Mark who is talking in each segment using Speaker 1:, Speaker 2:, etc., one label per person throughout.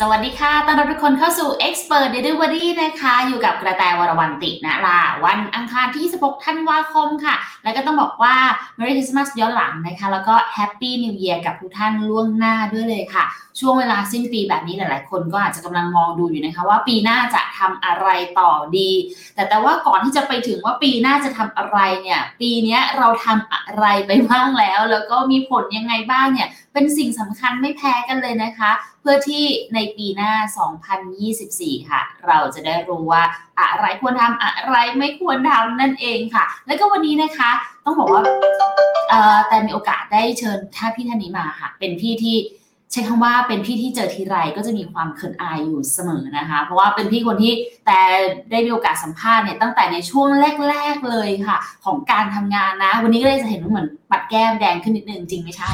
Speaker 1: สวัสดีค่ะ ต้อนรับทุกคนเข้าสู่ Expert Delivery นะคะ อยู่กับกระแตวรวันตินะลาวันอังคารที่ 16 ธันวาคมค่ะ แล้วก็ต้องบอกว่า Merry Christmas ย้อนหลังนะคะ แล้วก็ Happy New Year กับทุกท่านล่วงหน้าด้วยเลยค่ะ ช่วงเวลาสิ้นปีแบบนี้หลาย ๆ คนก็อาจจะกำลังมองดูอยู่นะคะ ว่าปีหน้าจะทำอะไรต่อดี แต่แต่ว่าก่อนที่จะไปถึงว่าปีหน้าจะทำอะไรเนี่ย ปีนี้เราทำอะไรไปบ้างแล้ว แล้วก็มีผลยังไงบ้างเนี่ย เป็นสิ่งสำคัญไม่แพ้กันเลยนะคะ เพื่อที่ในปีหน้า 2024 ค่ะ เราจะได้รู้ว่าอะไรควรทำอะไรไม่ควรทำนั่นเองค่ะ แล้วก็วันนี้นะคะ ต้องบอกว่าเออแต่มีโอกาสได้เชิญท่านพี่ท่านนี้มาค่ะ เป็นพี่ที่ใช้คำว่าเป็นพี่ที่เจอทีไรก็จะมีความเขินอายอยู่เสมอนะคะ เพราะว่าเป็นพี่คนที่แต่ได้มีโอกาสสัมภาษณ์เนี่ยตั้งแต่ในช่วงแรก ๆเลยค่ะ ของการทำงานนะ วันนี้ก็เลยจะเห็นว่าเหมือนปัดแก้มแดงขึ้นนิดนึงจริงไม่ใช่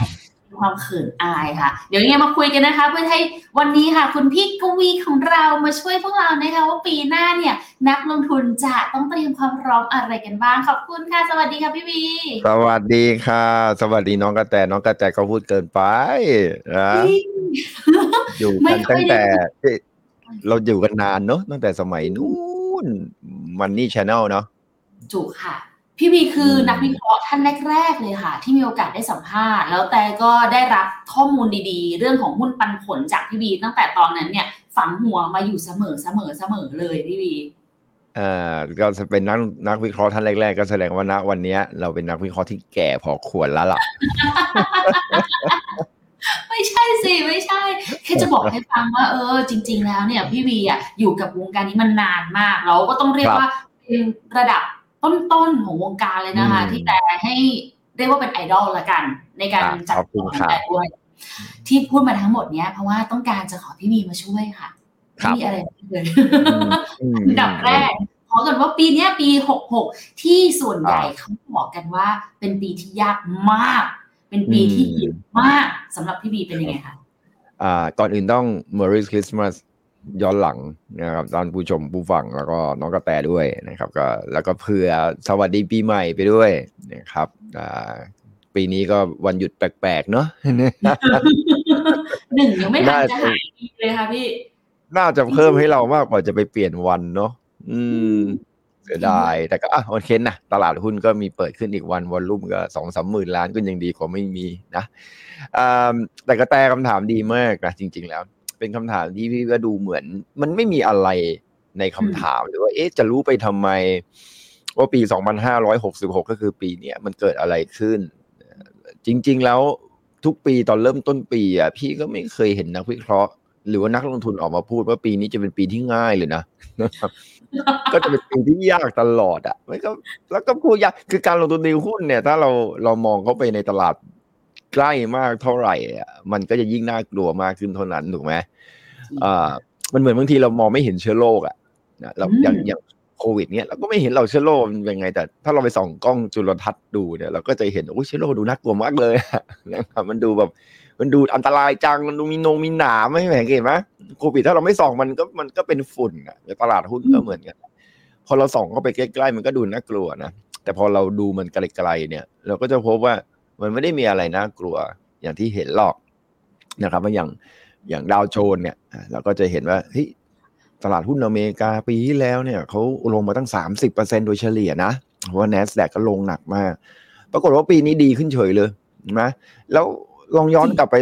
Speaker 1: ความเขินอายค่ะ เดี๋ยวยังไงมาคุยกันนะคะ เพื่อให้วันนี้ค่ะ คุณพี่กวีของเรามาช่วยพวกเรานะคะว่าปีหน้าเนี่ย นักลงทุนจะต้องเตรียมความพร้อมอะไรกันบ้างขอบคุณค่ะ สวัสดีค่ะพี่วี
Speaker 2: สวัสดีค่ะ สวัสดีน้องกระแตน้องกระแตก็พูดเกินไปนะอยู่
Speaker 1: ไม่
Speaker 2: กัน
Speaker 1: ค่อย
Speaker 2: ตั้ง
Speaker 1: ได้
Speaker 2: แต่ที่เราอยู่กันนานเนอะตั้งแต่สมัยนู้นมันนี่ชแนลเนาะ
Speaker 1: จุค่ะ พี่วีคืออ
Speaker 2: ม
Speaker 1: นักวิเคราะห์ท่านแรก ๆ เลยค่ะ ที่มีโอกาสได้สัมภาษณ์ แล้วแต่ก็ได้รับข้อมูลดีๆ เรื่องของหุ้นปันผลจากพี่วีตั้งแต่ตอนนั้นเนี่ยฝังหัวมาอยู่เสมอเสมอเสมอเลยพี่วี
Speaker 2: เอ่อก็จะเป็นนักนักวิเคราะห์ท่านแรก ๆ ก็แสดงว่าณวันเนี้ยเราเป็นนักวิเคราะห์ที่แก่พอควรแล้วล่ะ
Speaker 1: ไม่ใช่สิไม่ใช่ แค่จะบอกให้ฟังว่า เออ จริง ๆ แล้วเนี่ย พี่วีอะอยู่กับวงการนี้มันนานมาก เราก็ต้องเรียก
Speaker 2: ครับ
Speaker 1: ว่าเป็นระดับ ต้นๆของวงการเลยนะคะ
Speaker 2: อืม
Speaker 1: ที่แต่ให้เรียกว่าเป็นไอดอลละกัน ในการ
Speaker 2: ครับ
Speaker 1: จัด
Speaker 2: ขอบคุณ
Speaker 1: ของ
Speaker 2: ครับ
Speaker 1: แต่ด้วยที่พูดมาทั้งหมดเนี้ยเพราะว่าต้องการจะขอพี่วีมาช่วยค่ะ
Speaker 2: ครับ
Speaker 1: ไม่มีอะไรเลย
Speaker 2: อืม
Speaker 1: อันดับแรกขอกันว่าปีเนี้ยปี 66 ที่ส่วนใหญ่
Speaker 2: อ่า
Speaker 1: เขาบอกกันว่า เป็นปีที่ยากมาก เป็นปี
Speaker 2: อืม
Speaker 1: ที่หินมากสำหรับพี่บีเป็นยังไงคะ
Speaker 2: อ่าก่อนอื่นต้อง Merry Christmas ย้อนหลังนะครับตอนผู้ชมผู้ฟังแล้วก็น้องกระแตด้วยนะครับ ก็แล้วก็เผื่อสวัสดีปีใหม่ไปด้วยนะครับอ่าปีนี้ก็วันหยุดแปลกๆเนาะ
Speaker 1: หนึ่งยังไม่ทัน
Speaker 2: น่า
Speaker 1: จะหายดีเลยค่ะพี่
Speaker 2: น่าจะเพิ่มให้เรามากกว่าจะไปเปลี่ยนวันเนาะอืมเสียดายแต่ก็อะโอเคนะตลาดหุ้นก็มีเปิดขึ้นอีกวันวอลลุ่มก็สองสามหมื่นล้านก็ยังดีกว่าไม่มีนะอ่าแต่ก็แต่คำถามดีมากนะจริง ๆ แล้ว เป็นคำถามที่พี่ก็ดูเหมือน มันไม่มีอะไรในคำถามหรือว่าเอ๊ะจะรู้ไปทำไม ว่าปี 2566 ก็คือปีเนี้ยมันเกิดอะไรขึ้น จริง ๆ แล้วทุกปีตอนเริ่มต้นปีอะพี่ก็ไม่เคยเห็นนักวิเคราะห์ หรือว่านักลงทุนออกมาพูดว่าปีนี้จะเป็นปีที่ง่ายเลยนะนะครับก็จะเป็นปีที่ยากตลอดอะไม่ก็แล้วก็พูดยากคือการลงทุนในหุ้นเนี่ย ถ้าเราเรามองเข้าไปในตลาด ใกล้มากเท่าไหร่อะมันก็จะยิ่งน่ากลัวมากขึ้นเท่านั้นถูกไหมอ่ามันเหมือนบางทีเรามองไม่เห็นเชื้อโรคอะนะเรา
Speaker 1: อืม
Speaker 2: อย่างอย่างโควิดเนี่ยเราก็ไม่เห็นเราเชื้อโรคมันเป็นไง แต่ถ้าเราไปส่องกล้องจุลทรรศน์ดูเนี่ยเราก็จะเห็นโอ้ยเชื้อโรคดูน่ากลัวมากเลยอะนะครับมันดูแบบ มันดูอันตรายจังมันดูมีนงมีหนามไม่เห็นไหมโควิดถ้าเราไม่ส่องมันก็มันก็เป็นฝุ่นอะตลาดหุ้นก็เหมือนกันพอเราส่องเข้าไปใกล้ๆมันก็ดูน่ากลัวนะแต่พอเราดูมันไกลๆเนี่ย เราก็จะพบว่า มันไม่ได้มีอะไรน่ากลัวอย่างที่เห็นหรอกนะครับว่าอย่างอย่างดาวโจนเนี่ยเราก็จะเห็นว่าเฮ้ยตลาดหุ้นอเมริกาปีที่แล้วเนี่ยเขาลงมาตั้งสามสิบเปอร์เซ็นโดยเฉลี่ยนะเพราะว่า NASDAQ ก็ลงหนักมาก ปรากฏว่าปีนี้ดีขึ้นเฉยเลยนไหมแล้วลองย้อนกลับไป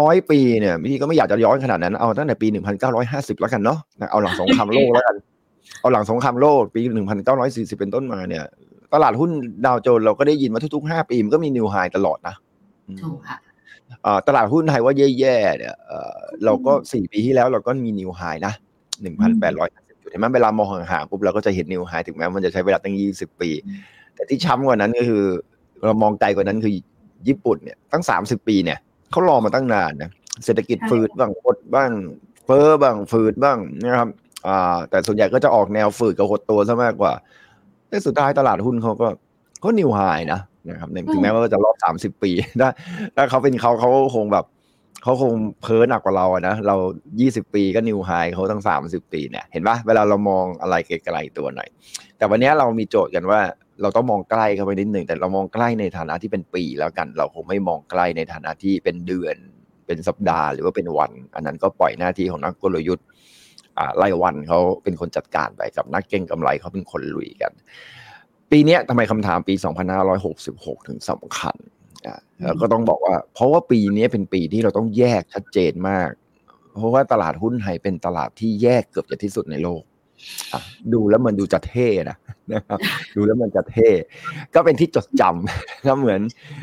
Speaker 2: ร้อยปีเนี่ยพี่ก็ไม่อยากจะย้อนขนาดนั้น เอาตั้งแต่ปีหนึ่งพันเก้าร้อยห้าสิบแล้วกันเนาะเอาหลังสงครามโลกแล้วกัน เอาหลังสงครามโลกปีหนึ่งพันเก้าร้อยสี่สิบเป็นต้นมาเนี่ย ตลาดหุ้นดาวโจนส์เราก็ได้ยินว่าทุกๆห้าปีมันก็มีนิวไฮตลอดนะอืม
Speaker 1: ถูกค่ะ
Speaker 2: อ่าตลาดหุ้นไทยว่าแย่ๆเนี่ยเอ่อเราก็สี่ปีที่แล้วเราก็มีนิวไฮนะหนึ่งพันแปดร้อยจุดเห็นไหมเวลามองห่างๆปุ๊บเราก็จะเห็นนิวไฮถึงแม้มันจะใช้เวลาตั้งยี่สิบปี แต่ที่ช้ำกว่านั้นก็คือ เรามองไกลกว่านั้นคือญี่ปุ่นเนี่ยตั้งสามสิบปีเนี่ยเขารอมาตั้งนานนะเศรษฐกิจ
Speaker 1: ใช่
Speaker 2: ฝืดบ้างหดบ้างเฟ้อบ้างฝืดบ้างนะครับอ่าแต่ส่วนใหญ่ก็จะออกแนวฝืดกับหดตัวซะมากกว่า แต่สุดท้ายตลาดหุ้นเขาก็ก็นิวไฮนะนะครับในถึงแม้ว่าจะรอบสามสิบปีถ้าถ้าเขาเป็นเขาเขาคงแบบเขาคงเพ้อหนักกว่าเราอะนะเรายี่สิบปีก็นิวไฮเขาตั้งสามสิบปีเนี่ยเห็นปะเวลาเรามองอะไรไกลๆตัวหน่อย แต่วันนี้เรามีโจทย์กันว่าเราต้องมองใกล้เข้าไปนิดหนึ่งแต่เรามองใกล้ในฐานะที่เป็นปีแล้วกัน เราคงไม่มองใกล้ในฐานะที่เป็นเดือน เป็นสัปดาห์หรือว่าเป็นวัน อันนั้นก็ปล่อยหน้าที่ของนักกลยุทธ์ ไล่วันเขาเป็นคนจัดการไปกับนักเก็งกำไรเขาเป็นคนลุยกัน ปีนี้ทำไมคำถามปี 2566 ถึงสำคัญแล้วก็ต้องบอกว่า เพราะว่าปีนี้เป็นปีที่เราต้องแยกชัดเจนมาก เพราะว่าตลาดหุ้นไทยเป็นตลาดที่แยกเกือบจะที่สุดในโลกดูแล้วมันดูจะเท่นะนะครับดูแล้วมันจะเท่ ก็เป็นที่จดจำก็เหมือน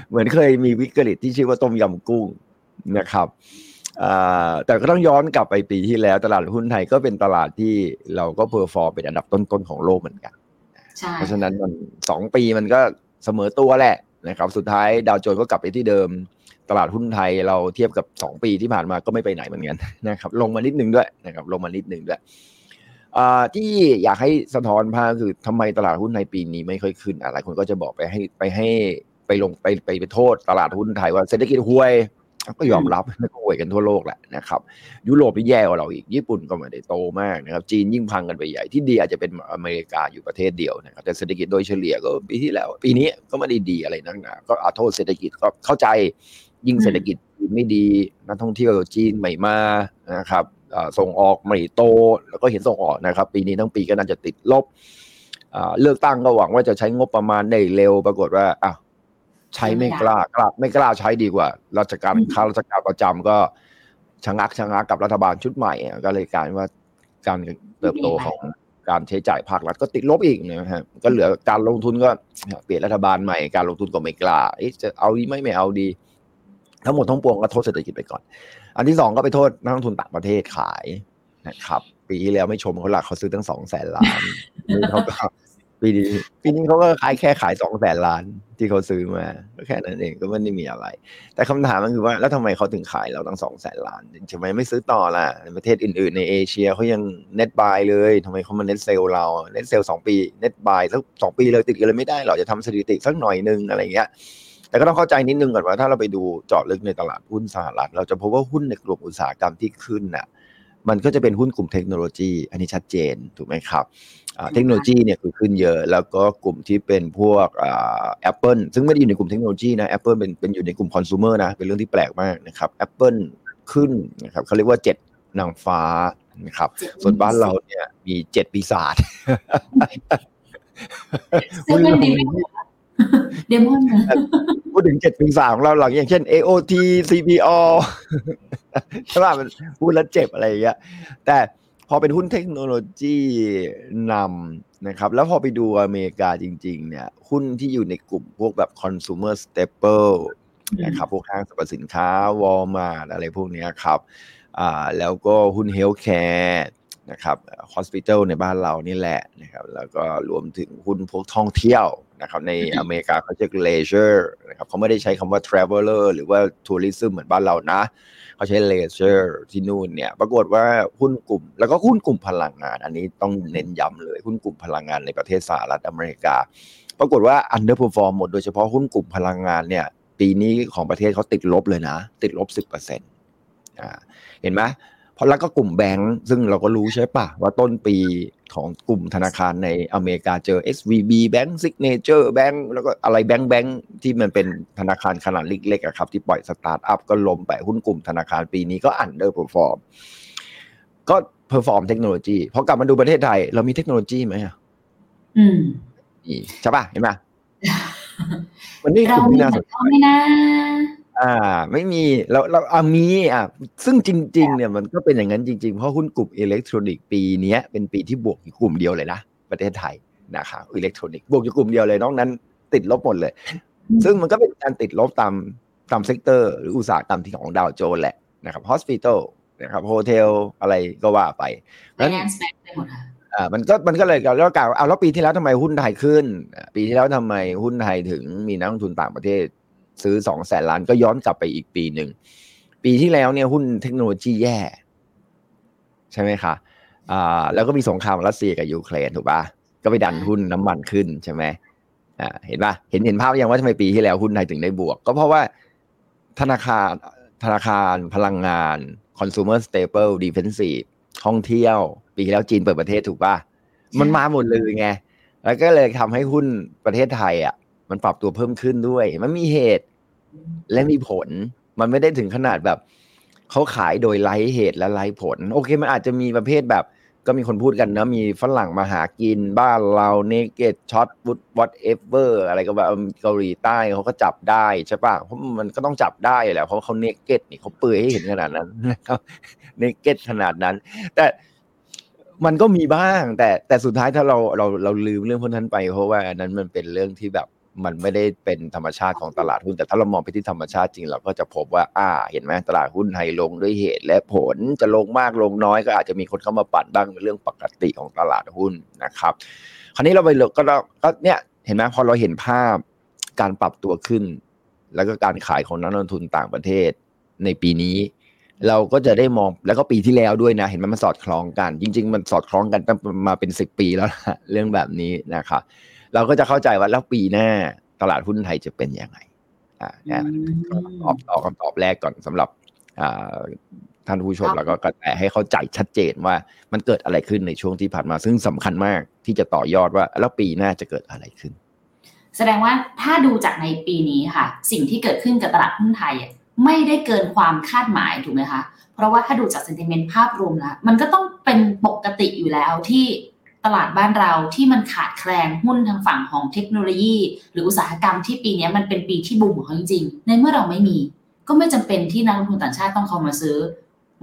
Speaker 2: เหมือนเคยมีวิกฤตที่ชื่อว่าต้มยำกุ้งนะครับ แต่ก็ต้องย้อนกลับไปปีที่แล้วตลาดหุ้นไทยก็เป็นตลาดที่เราก็ perform เป็นอันดับต้นๆของโลกเหมือนกัน เพราะฉะนั้นมันสองปีมันก็เสมอตัวแหละนะครับ สุดท้ายดาวโจนส์ก็กลับไปที่เดิม ตลาดหุ้นไทยเราเทียบกับสองปีที่ผ่านมาก็ไม่ไปไหนเหมือนกันนะครับ ลงมานิดนึงด้วยนะครับ ลงมานิดนึงด้วยที่อยากให้สะท้อนภาพคือทำไมตลาดหุ้นในปีนี้ไม่ค่อยขึ้นอะไรคนก็จะบอกไปให้ไปให้ไปลงไปไปไปโทษตลาดหุ้นไทยว่าเศรษฐกิจห่วย ก็ยอมรับแล้วก็หวยกันทั่วโลกแหละนะครับ ยุโรปที่แย่กว่าเราอีกญี่ปุ่นก็ไม่ได้โตมากนะครับ จีนยิ่งพังกันไปใหญ่ที่ดีอาจจะเป็นอเมริกาอยู่ประเทศเดียวนะครับแต่เศรษฐกิจโดยเฉลี่ยก็ปีที่แล้ว ปีนี้ก็ไม่ได้ดีอะไรนักหนาก็อาโทษเศรษฐกิจก็เข้าใจยิ่งเศรษฐกิจไม่ดีนักท่องเที่ยวจีนใหม่มานะครับส่งออกไม่โต แล้วก็เห็นส่งออกนะครับ ปีนี้ทั้งปีก็น่าจะติดลบเลือกตั้งก็หวังว่าจะใช้งบประมาณได้เร็วปรากฏว่าอ้าว ใช้ไม่กล้ากล้าไม่กล้าใช้ดีกว่าราชการข้าราชการประจำก็ชะงักชะงักกับรัฐบาลชุดใหม่ก็เลยกลายว่าการเติบโตของการใช้จ่ายภาครัฐก็ติดลบอีกนะฮะก็เหลือการลงทุนก็เปลี่ยนรัฐบาลใหม่การลงทุนก็ไม่กล้าจะเอาดีไม่ไม่เอาดี ทั้งหมดทั้งปวงก็โทษเศรษฐกิจไปก่อน อันที่สองก็ไปโทษนักลงทุนต่างประเทศขายนะครับ ปีที่แล้วไม่ชมเขาหลักเขาซื้อตั้งสองแสนล้านเขาก็ ปีนี้ปีนี้เขาก็ขายแค่ขายสองแสนล้านที่เขาซื้อมาก็แค่นั้นเองก็ไม่ได้มีอะไร แต่คำถามมันคือว่าแล้วทำไมเขาถึงขายเราตั้งสองแสนล้านทำไมไม่ซื้อต่อล่ะในประเทศอื่นๆ ในเอเชียเขายังเน็ตบายเลยทำไมเขามาเน็ตเซลเราnet sell สองปี net buy สักสองปีเลยติดกันเลยไม่ได้หรอจะทำสถิติสักหน่อยนึงอะไรเงี้ยแต่ก็ต้องเข้าใจนิดนึงก่อนว่าถ้าเราไปดูเจาะลึกในตลาดหุ้นสหรัฐ เราจะพบว่าหุ้นในกลุ่มอุตสาหกรรมที่ขึ้นน่ะมันก็จะเป็นหุ้นกลุ่มเทคโนโลยี อันนี้ชัดเจนถูกไหมครับ เทคโนโลยีเนี่ยคือขึ้นเยอะ แล้วก็กลุ่มที่เป็นพวกแอปเปิลซึ่งไม่ได้อยู่ในกลุ่มเทคโนโลยีนะแอปเปิลเป็นเป็นอยู่ในกลุ่มคอน sumer นะ เป็นเรื่องที่แปลกมากนะครับแอปเปิลขึ้นนะครับเขาเรียกว่าเจ็ดนางฟ้านะครับ ส่วนบ้านเราเนี่ยมีเจ็ดปีศาจ
Speaker 1: หุ้นเดมอนนะ
Speaker 2: พูดถึงเจ็ดปีศาจของเราหลังอย่างเช่น AOT CPO ใช่ป่ะมันพูดแล้วเจ็บอะไรอย่างเงี้ยแต่ พอเป็นหุ้นเทคโนโลยีนำนะครับ แล้วพอไปดูอเมริกาจริง ๆ เนี่ย หุ้นที่อยู่ในกลุ่มพวกแบบ consumer staple นะครับ พวกห้างสรรพสินค้าวอลมาร์อะไรพวกนี้ครับอ่าแล้วก็หุ้น healthcare นะครับ hospital ในบ้านเรานี่แหละนะครับ แล้วก็รวมถึงหุ้นพวกท่องเที่ยวนะครับในอเมริกาเขาเรียก leisure นะครับเขาไม่ได้ใช้คำว่า traveler หรือว่า tourism เหมือนบ้านเรานะ เขาใช้ leisure ที่นู่นเนี่ย ปรากฏว่าหุ้นกลุ่ม แล้วก็หุ้นกลุ่มพลังงาน อันนี้ต้องเน้นย้ำเลยหุ้นกลุ่มพลังงานในประเทศสหรัฐอเมริกา ปรากฏว่า underperform หมดโดยเฉพาะหุ้นกลุ่มพลังงานเนี่ย ปีนี้ของประเทศเขาติดลบเลยนะ ติดลบสิบเปอร์เซ็นต์เห็นไหม พอแล้วก็กลุ่มแบงค์ซึ่งเราก็รู้ใช่ปะว่าต้นปีของกลุ่มธนาคารในอเมริกาเจอ SVB Bank Signature Bank แล้วก็อะไรแบงค์แบงค์ที่มันเป็นธนาคารขนาดเล็กๆครับ ที่ปล่อยสตาร์ทอัพก็ล้มไปหุ้นกลุ่มธนาคารปีนี้ก็ underperform outperform เทคโนโลยีพอกลับมาดูประเทศไทย เรามีเทคโนโลยีไหมอะ
Speaker 1: อืม
Speaker 2: ใช่ป่ะเห็นไหมมันนี่
Speaker 1: คือ
Speaker 2: ไม่
Speaker 1: น่าสนใจไม่นะ
Speaker 2: อ่า ไม่มีเราเราอามีอะซึ่งจริง ๆ เนี่ยมันก็เป็นอย่างนั้นจริง ๆ เพราะหุ้นกลุ่มอิเล็กทรอนิกส์ปีนี้เป็นปีที่บวกอยู่กลุ่มเดียวเลยนะ ประเทศไทยนะครับอิเล็กทรอนิกส์บวกอยู่กลุ่มเดียวเลยนอกนั้น ติดลบหมดเลย ซึ่งมันก็เป็นการติดลบตามตาม sector หรืออุตสาหกรรมที่ของดาวโจนส์แหละนะครับ hospital นะครับ hotelอะไรก็ว่าไป
Speaker 1: นั้น
Speaker 2: อ่ามันก็มันก็เลยแล้วกล่าวเอาแล้วปีที่แล้วทำไมหุ้นไทยขึ้น ปีที่แล้วทำไมหุ้นไทยถึงมีนักลงทุนต่างประเทศ ซื้อสองแสนล้านก็ย้อนกลับไปอีกปีหนึ่ง ปีที่แล้วเนี่ยหุ้นเทคโนโลยีแย่ ใช่ไหมคะอ่าแล้วก็มีสงครามรัสเซียกับยูเครนถูกปะก็ไปดันหุ้นน้ำมันขึ้นใช่ไหมอ่าเห็นปะเห็นเห็นภาพยังว่าทำไมปีที่แล้วหุ้นไทยถึงได้บวก ก็เพราะว่าธนาคารธนาคารพลังงาน consumer staple defensive ท่องเที่ยว ปีที่แล้วจีนเปิดประเทศถูกปะมันมาหมดเลยไงแล้วก็เลยทำให้หุ้นประเทศไทยอะมันปรับตัวเพิ่มขึ้นด้วย มันมีเหตุ และมีผล มันไม่ได้ถึงขนาดแบบเขาขายโดยไร้เหตุและไร้ผล โอเคมันอาจจะมีประเภทแบบ ก็มีคนพูดกันนะ มีฝรั่งมาหากินบ้านเรา naked short whatever อะไรก็แบบเกาหลีใต้เขาก็จับได้ใช่ปะเพราะมันก็ต้องจับได้แหละเพราะเขาเนเกตนี่เขาเปื่อยให้เห็นขนาดนั้นนะครับเนเกตขนาดนั้น แต่มันก็มีบ้าง แต่แต่สุดท้ายถ้าเราเราเราลืมเรื่องพวกนั้นไป เพราะว่าอันนั้นมันเป็นเรื่องที่แบบ มันไม่ได้เป็นธรรมชาติของตลาดหุ้น แต่ถ้าเรามองไปที่ธรรมชาติจริง เราก็จะพบว่า อ่า เห็นไหมตลาดหุ้นไทยลงด้วยเหตุและผลจะลงมากลงน้อยก็อาจจะมีคนเข้ามาปั่นบ้างเป็นเรื่องปกติของตลาดหุ้นนะครับ คราวนี้เราไปเราก็เนี่ยเห็นไหมพอเราเห็นภาพการปรับตัวขึ้น แล้วก็การขายของนักลงทุนต่างประเทศในปีนี้ เราก็จะได้มองแล้วก็ปีที่แล้วด้วยนะ เห็นไหมมันสอดคล้องกัน จริง ๆ มันสอดคล้องกันตั้งมาเป็นสิบปีแล้วนะเรื่องแบบนี้นะครับ เราก็จะเข้าใจว่าแล้วปีหน้าตลาดหุ้นไทยจะเป็นยังไงอ่าตอบตอบคำตอบแรกก่อนสำหรับอ่าท่านผู้ชมแล้วก็กระแตให้เข้าใจชัดเจนว่ามันเกิดอะไรขึ้นในช่วงที่ผ่านมา ซึ่งสำคัญมากที่จะต่อยอดว่าแล้วปีหน้าจะเกิดอะไรขึ้น
Speaker 1: แสดงว่าถ้าดูจากในปีนี้ค่ะ สิ่งที่เกิดขึ้นกับตลาดหุ้นไทยไม่ได้เกินความคาดหมายถูกไหมคะ เพราะว่าถ้าดูจากเซนติเมนต์ภาพรวมแล้วมันก็ต้องเป็นปกติอยู่แล้วที่ต ลาดบ้านเราที่มันขาดแคลนหุ้นทางฝั่งของเทคโนโลยี หรืออุตสาหกรรมที่ปีนี้มันเป็นปีที่บูมของเขาจริงๆ ในเมื่อเราไม่มี ก็ไม่จำเป็นที่นักลงทุนต่างชาติต้องเข้ามาซื้อ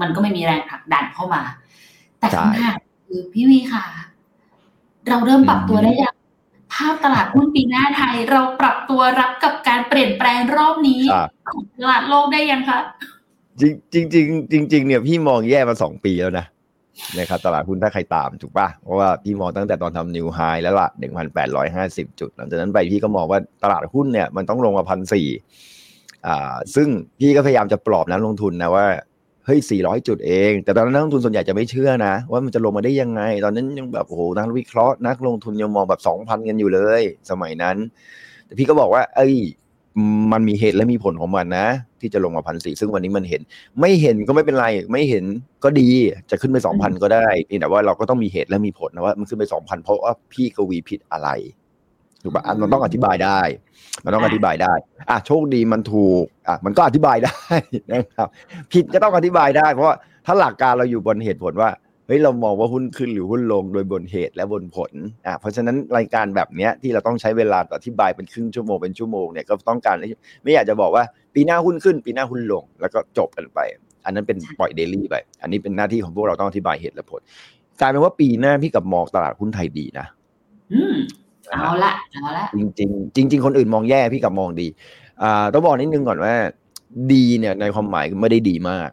Speaker 1: มันก็ไม่มีแรงผลักดันเข้ามา แต่คำถามคือพี่วีค่ะ เราเริ่มปรับตัวได้ยังภาพตลาดหุ้นปีหน้าไทย เราปรับตัวรับกับการเปลี่ยนแปลงรอบนี้ของตลาดโลกได้ยังคะ
Speaker 2: จริงจริงจริงจริงเนี่ยพี่มองแย่มาสองปีแล้วนะ นะครับตลาดหุ้นถ้าใครตามถูกปะเพราะว่าพี่มองตั้งแต่ตอนทำนิวไฮแล้วละหนึ่งพันแปดร้อยห้าสิบจุด หลังจากนั้นไปพี่ก็มองว่าตลาดหุ้นเนี่ยมันต้องลงมาพันสี่อ่าซึ่งพี่ก็พยายามจะปลอบนักลงทุนนะว่าเฮ้ยสี่ร้อยจุดเอง แต่ตอนนั้นนักลงทุนส่วนใหญ่จะไม่เชื่อนะ ว่ามันจะลงมาได้ยังไง ตอนนั้นยังแบบโอ้โหนักวิเคราะห์นักลงทุนยังมองแบบสองพันกันอยู่เลย สมัยนั้น แต่พี่ก็บอกว่า เอ้ย มันมีเหตุและมีผลของมันนะ ที่จะลงมาพันสี่ซึ่งวันนี้มันเห็น ไม่เห็นก็ไม่เป็นไร ไม่เห็นก็ดีจะขึ้นไปสองพันก็ได้แต่ว่าเราก็ต้องมีเหตุและมีผลนะว่า มันขึ้นไปสองพันเพราะว่าพี่กวีผิดอะไรถูกปะมันต้องอธิบายได้ มันต้องอธิบายได้ อะโชคดีมันถูก อะมันก็อธิบายได้นะครับ ผิดก็ต้องอธิบายได้ เพราะว่าถ้าหลักการเราอยู่บนเหตุผลว่า เฮ้ยเรามองว่าหุ้นขึ้นหรือหุ้นลงโดยบนเหตุและบนผลอ่าเพราะฉะนั้นรายการแบบเนี้ยที่เราต้องใช้เวลาอธิบายเป็นครึ่งชั่วโมงเป็นชั่วโมงเนี่ยก็ต้องการไม่อยากจะบอกว่าปีหน้าหุ้นขึ้น ปีหน้าหุ้นลง แล้วก็จบกันไป อันนั้นเป็นปล่อยเดลี่ไปอันนี้เป็นหน้าที่ของพวกเราต้องอธิบายเหตุและผลกลายเป็นว่าปีหน้าพี่กลับมองตลาดหุ้นไทยดีนะ
Speaker 1: อืมเอาละเอาละ
Speaker 2: จริงจริงจริง ๆ คนอื่นมองแย่พี่กลับมองดีอ่าต้องบอกนิดนึงก่อนว่า ดีเนี่ยในความหมายไม่ได้ดีมาก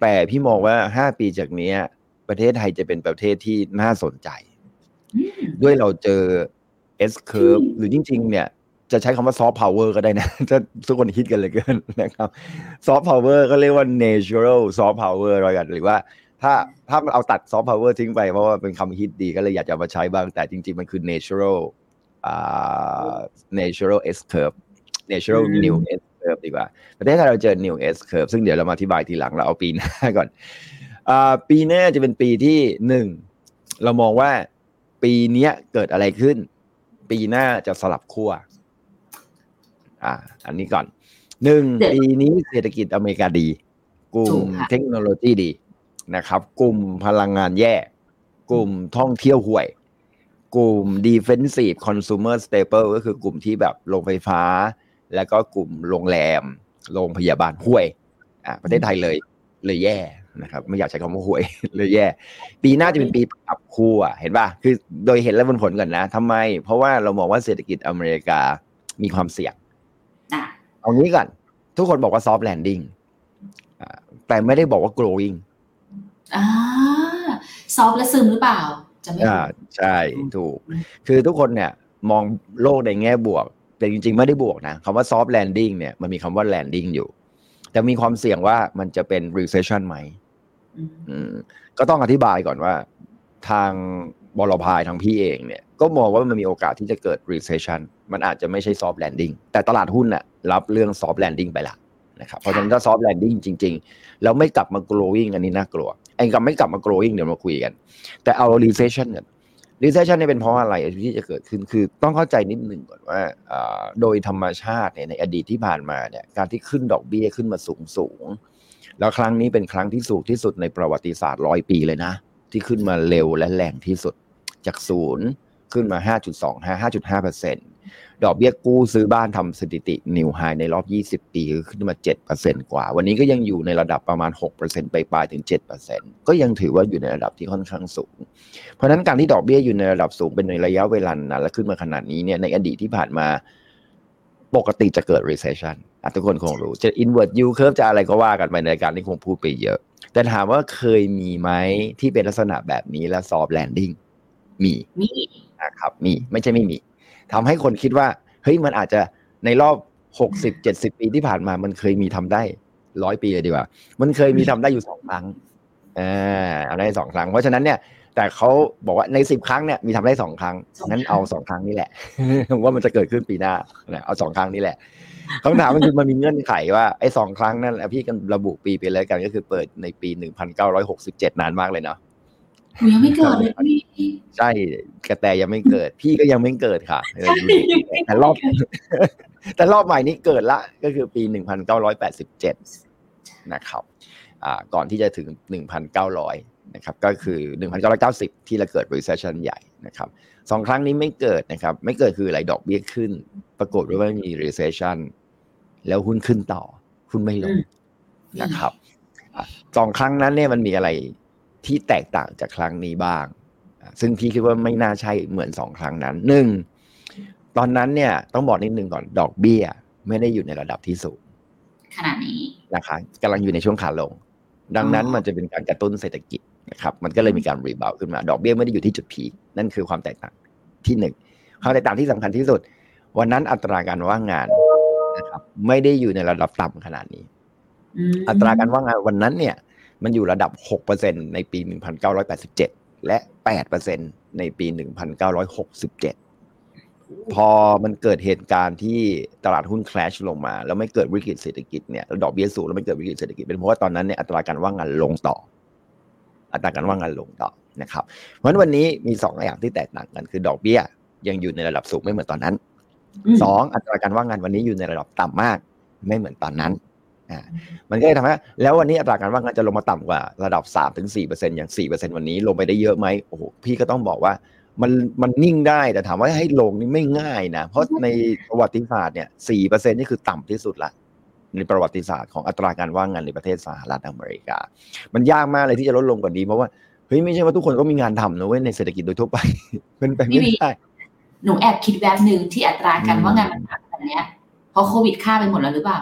Speaker 2: แต่พี่มองว่าห้าปีจากเนี้ย ประเทศไทยจะเป็นประเทศที่น่าสนใจ ด้วยเราเจอ S curve หรือจริง ๆ เนี่ย จะใช้คำว่าซอฟต์พาวเวอร์ก็ได้นะ ถ้าทุกคนคิดกันเลยเกินนะครับซอฟต์พาวเวอร์ก็เรียกว่า natural soft power อะไรกันหรือว่าถ้าถ้าเอาตัดซอฟต์พาวเวอร์ทิ้งไป เพราะว่าเป็นคำฮิตดีก็เลยอยากจะมาใช้บ้าง แต่จริง ๆ มันคือ natural อ่า natural S curve natural new S curve ดีกว่า ประเทศไทยเราเจอ new S curve ซึ่งเดี๋ยวเรามาอธิบายทีหลังเราเอาปีหน้าก่อน ปีหน้าจะเป็นปีที่หนึ่งเรามองว่าปีนี้เกิดอะไรขึ้น ปีหน้าจะสลับขั้วอ่า อันนี้ก่อนหนึ่งปีนี้เศรษฐกิจอเมริกาดี กลุ่มเทคโนโลยีดีนะครับ กลุ่มพลังงานแย่ กลุ่มท่องเที่ยวห่วย กลุ่ม defensive consumer staple ก็คือกลุ่มที่แบบโรงไฟฟ้า แล้วก็กลุ่มโรงแรม โรงพยาบาลห่วย อ่าประเทศไทยเลย เลยแย่ นะครับไม่อยากใช้คำว่าหวยเลยแย่ ปีหน้าจะเป็นปีปรับคู่อะเห็นป่ะคือโดยเห็นแล้วบนผลก่อนนะทำไม เพราะว่าเรามองว่าเศรษฐกิจอเมริกามีความเสี่ยงเอางี้ก่อน ทุกคนบอกว่าซอฟต์แลนดิ้งแต่ไม่ได้บอกว่า growing
Speaker 1: อ่าซอฟต์และซึมหรือเปล่าจะไม่
Speaker 2: ใช่ถูก คือทุกคนเนี่ยมองโลกในแง่บวก แต่จริง ๆ ไม่ได้บวกนะคำว่า soft landing เนี่ยมันมีคำว่า landing อยู่ แต่มีความเสี่ยงว่ามันจะเป็น recession ไหม ก็ต้องอธิบายก่อนว่า ทางบอลพายทางพี่เองเนี่ย ก็มองว่ามันมีโอกาสที่จะเกิด recession มันอาจจะไม่ใช่ soft landing แต่ตลาดหุ้นน่ะรับเรื่อง soft landing ไปละนะครับเพราะฉะนั้นถ้า soft landing จริง ๆ แล้วไม่กลับมา growing อันนี้น่ากลัวไอ้กับไม่กลับมา growing เดี๋ยวมาคุยกัน แต่เอา recession เนี่ย recession เนี่ยเป็นเพราะอะไรที่จะเกิดขึ้นคือต้องเข้าใจนิดหนึ่งก่อนว่าโดยธรรมชาติเนี่ยในอดีตที่ผ่านมาเนี่ยการที่ขึ้นดอกเบี้ยขึ้นมาสูงสูง แล้วครั้งนี้เป็นครั้งที่สูงที่สุดในประวัติศาสตร์ร้อยปีเลยนะ ที่ขึ้นมาเร็วและแรงที่สุดจากศูนย์ขึ้นมา 5.25 5.5เปอร์เซ็นต์ดอกเบี้ยกู้ซื้อบ้านทำสถิตินิวไฮในรอบ 20 ปีขึ้นมา 7%กว่า วันนี้ก็ยังอยู่ในระดับประมาณ 6%ไปปลายถึง 7%ก็ยังถือว่าอยู่ในระดับที่ค่อนข้างสูง เพราะฉะนั้นการที่ดอกเบี้ยอยู่ในระดับสูงเป็นในระยะเวลานานและขึ้นมาขนาดนี้เนี่ยในอดีตที่ผ่านมาปกติจะเกิด recession ทุกคนคงรู้ จะ invert yield curve จะอะไรก็ว่ากันไปในการที่คงพูดไปเยอะ แต่ถามว่าเคยมีไหมที่เป็นลักษณะแบบนี้และ soft landing มี
Speaker 1: มี
Speaker 2: นะครับ มีไม่ใช่ไม่มีทำให้คนคิดว่า เฮ้ยมันอาจจะในรอบหกสิบเจ็ดสิบปีที่ผ่านมา มันเคยมีทำได้ร้อยปีเลยดีกว่า มันเคยมีทำได้อยู่สองครั้งอ่าเอาได้สองครั้ง เพราะฉะนั้นเนี่ยแต่เขาบอกว่าในสิบครั้งเนี่ยมีทำได้สองครั้ง งั้นเอาสองครั้งนี้แหละว่ามันจะเกิดขึ้นปีหน้าเอาสองครั้งนี้แหละ คำถามมันคือมันมีเงื่อนไขว่าไอ้สองครั้งนั่นพี่กันระบุปีไปเลยกันก็คือเปิดในปีหนึ่งพันเก้าร้อยหกสิบเจ็ดนานมากเลยเนาะ
Speaker 1: ยังไม่เกิดเลยพี่ใช่
Speaker 2: กระแตยังไม่เกิด พี่ก็ยังไม่เกิดค่ะแต่รอบ แต่รอบใหม่นี้เกิดละ ก็คือปีหนึ่งพันเก้าร้อยแปดสิบเจ็ดนะครับ อ่า ก่อนที่จะถึงหนึ่งพันเก้าร้อย นะครับก็คือหนึ่งพันเก้าร้อยเก้าสิบที่เราเกิด recession ใหญ่นะครับสองครั้งนี้ไม่เกิดนะครับ ไม่เกิดคืออะไรดอกเบี้ยขึ้น ปรากฏว่ามี recession แล้วหุ้นขึ้นต่อ หุ้นไม่ลงนะครับสองครั้งนั้นเนี่ยมันมีอะไรที่แตกต่างจากครั้งนี้บ้าง ซึ่งพี่คิดว่าไม่น่าใช่เหมือนสองครั้งนั้นหนึ่งตอนนั้นเนี่ยต้องบอกนิดนึงก่อนดอกเบี้ย ไม่ได้อยู่ในระดับที่สูง
Speaker 1: ขนาดนี้
Speaker 2: นะคะกำลังอยู่ในช่วงขาลง ดังนั้นมันจะเป็นการกระตุ้นเศรษฐกิจ นะครับมันก็เลยมีการรีบาวขึ้นมาดอกเบี้ยไม่ได้อยู่ที่จุดพีนั่นคือความแตกต่างที่หนึ่งความแตกต่างที่สำคัญที่สุด วันนั้นอัตราการว่างงานนะครับ ไม่ได้อยู่ในระดับต่ำขนาดนี้ อัตราการว่างงานวันนั้นเนี่ย มันอยู่ระดับ6%ในปี1987และ8%ในปี1967พอมันเกิดเหตุการณ์ที่ตลาดหุ้นคลาชลงมา แล้วไม่เกิดวิกฤตเศรษฐกิจเนี่ยดอกเบี้ยสูงแล้วไม่เกิดวิกฤตเศรษฐกิจเป็นเพราะว่าตอนนั้นเนี่ยอัตราการว่างงานลงต่อ อัตราการว่างงานลงต่อนะครับ เพราะฉะนั้นวันนี้มีสองอย่างที่แตกต่างกันคือดอกเบี้ย ยังอยู่ในระดับสูงไม่เหมือนตอนนั้นสองอัตราการว่างงานวันนี้อยู่ในระดับต่ำมาก ไม่เหมือนตอนนั้นอ่ามันก็เลยทำให้แล้ววันนี้อัตราการว่างงานจะลงมาต่ำกว่าระดับ3ถึง4เปอร์เซ็นต์อย่าง4เปอร์เซ็นต์วันนี้ลงไปได้เยอะไหมโอ้โหพี่ก็ต้องบอกว่ามันมันนิ่งได้แต่ถามว่าให้ลงนี่ไม่ง่ายนะ เพราะในประวัติศาสตร์เนี่ยสี่เปอร์เซ็นต์นี่คือต่ำที่สุดละ ในประวัติศาสตร์ของอัตราการว่างงานในประเทศสหรัฐอเมริกา มันยากมากเลยที่จะลดลงกว่านี้เพราะว่าเฮ้ยไม่ใช่ว่าทุกคนก็มีงานทำนะเว้ยในเศรษฐกิจโดยทั่วไปเป็นไปไม่ได้
Speaker 1: หนูแอบคิดแบบหนึ่งที่อัตราการว่างงานมันต่ำแบบนี้เพราะโควิดฆ่าไปหมดแล้วหรือเปล่า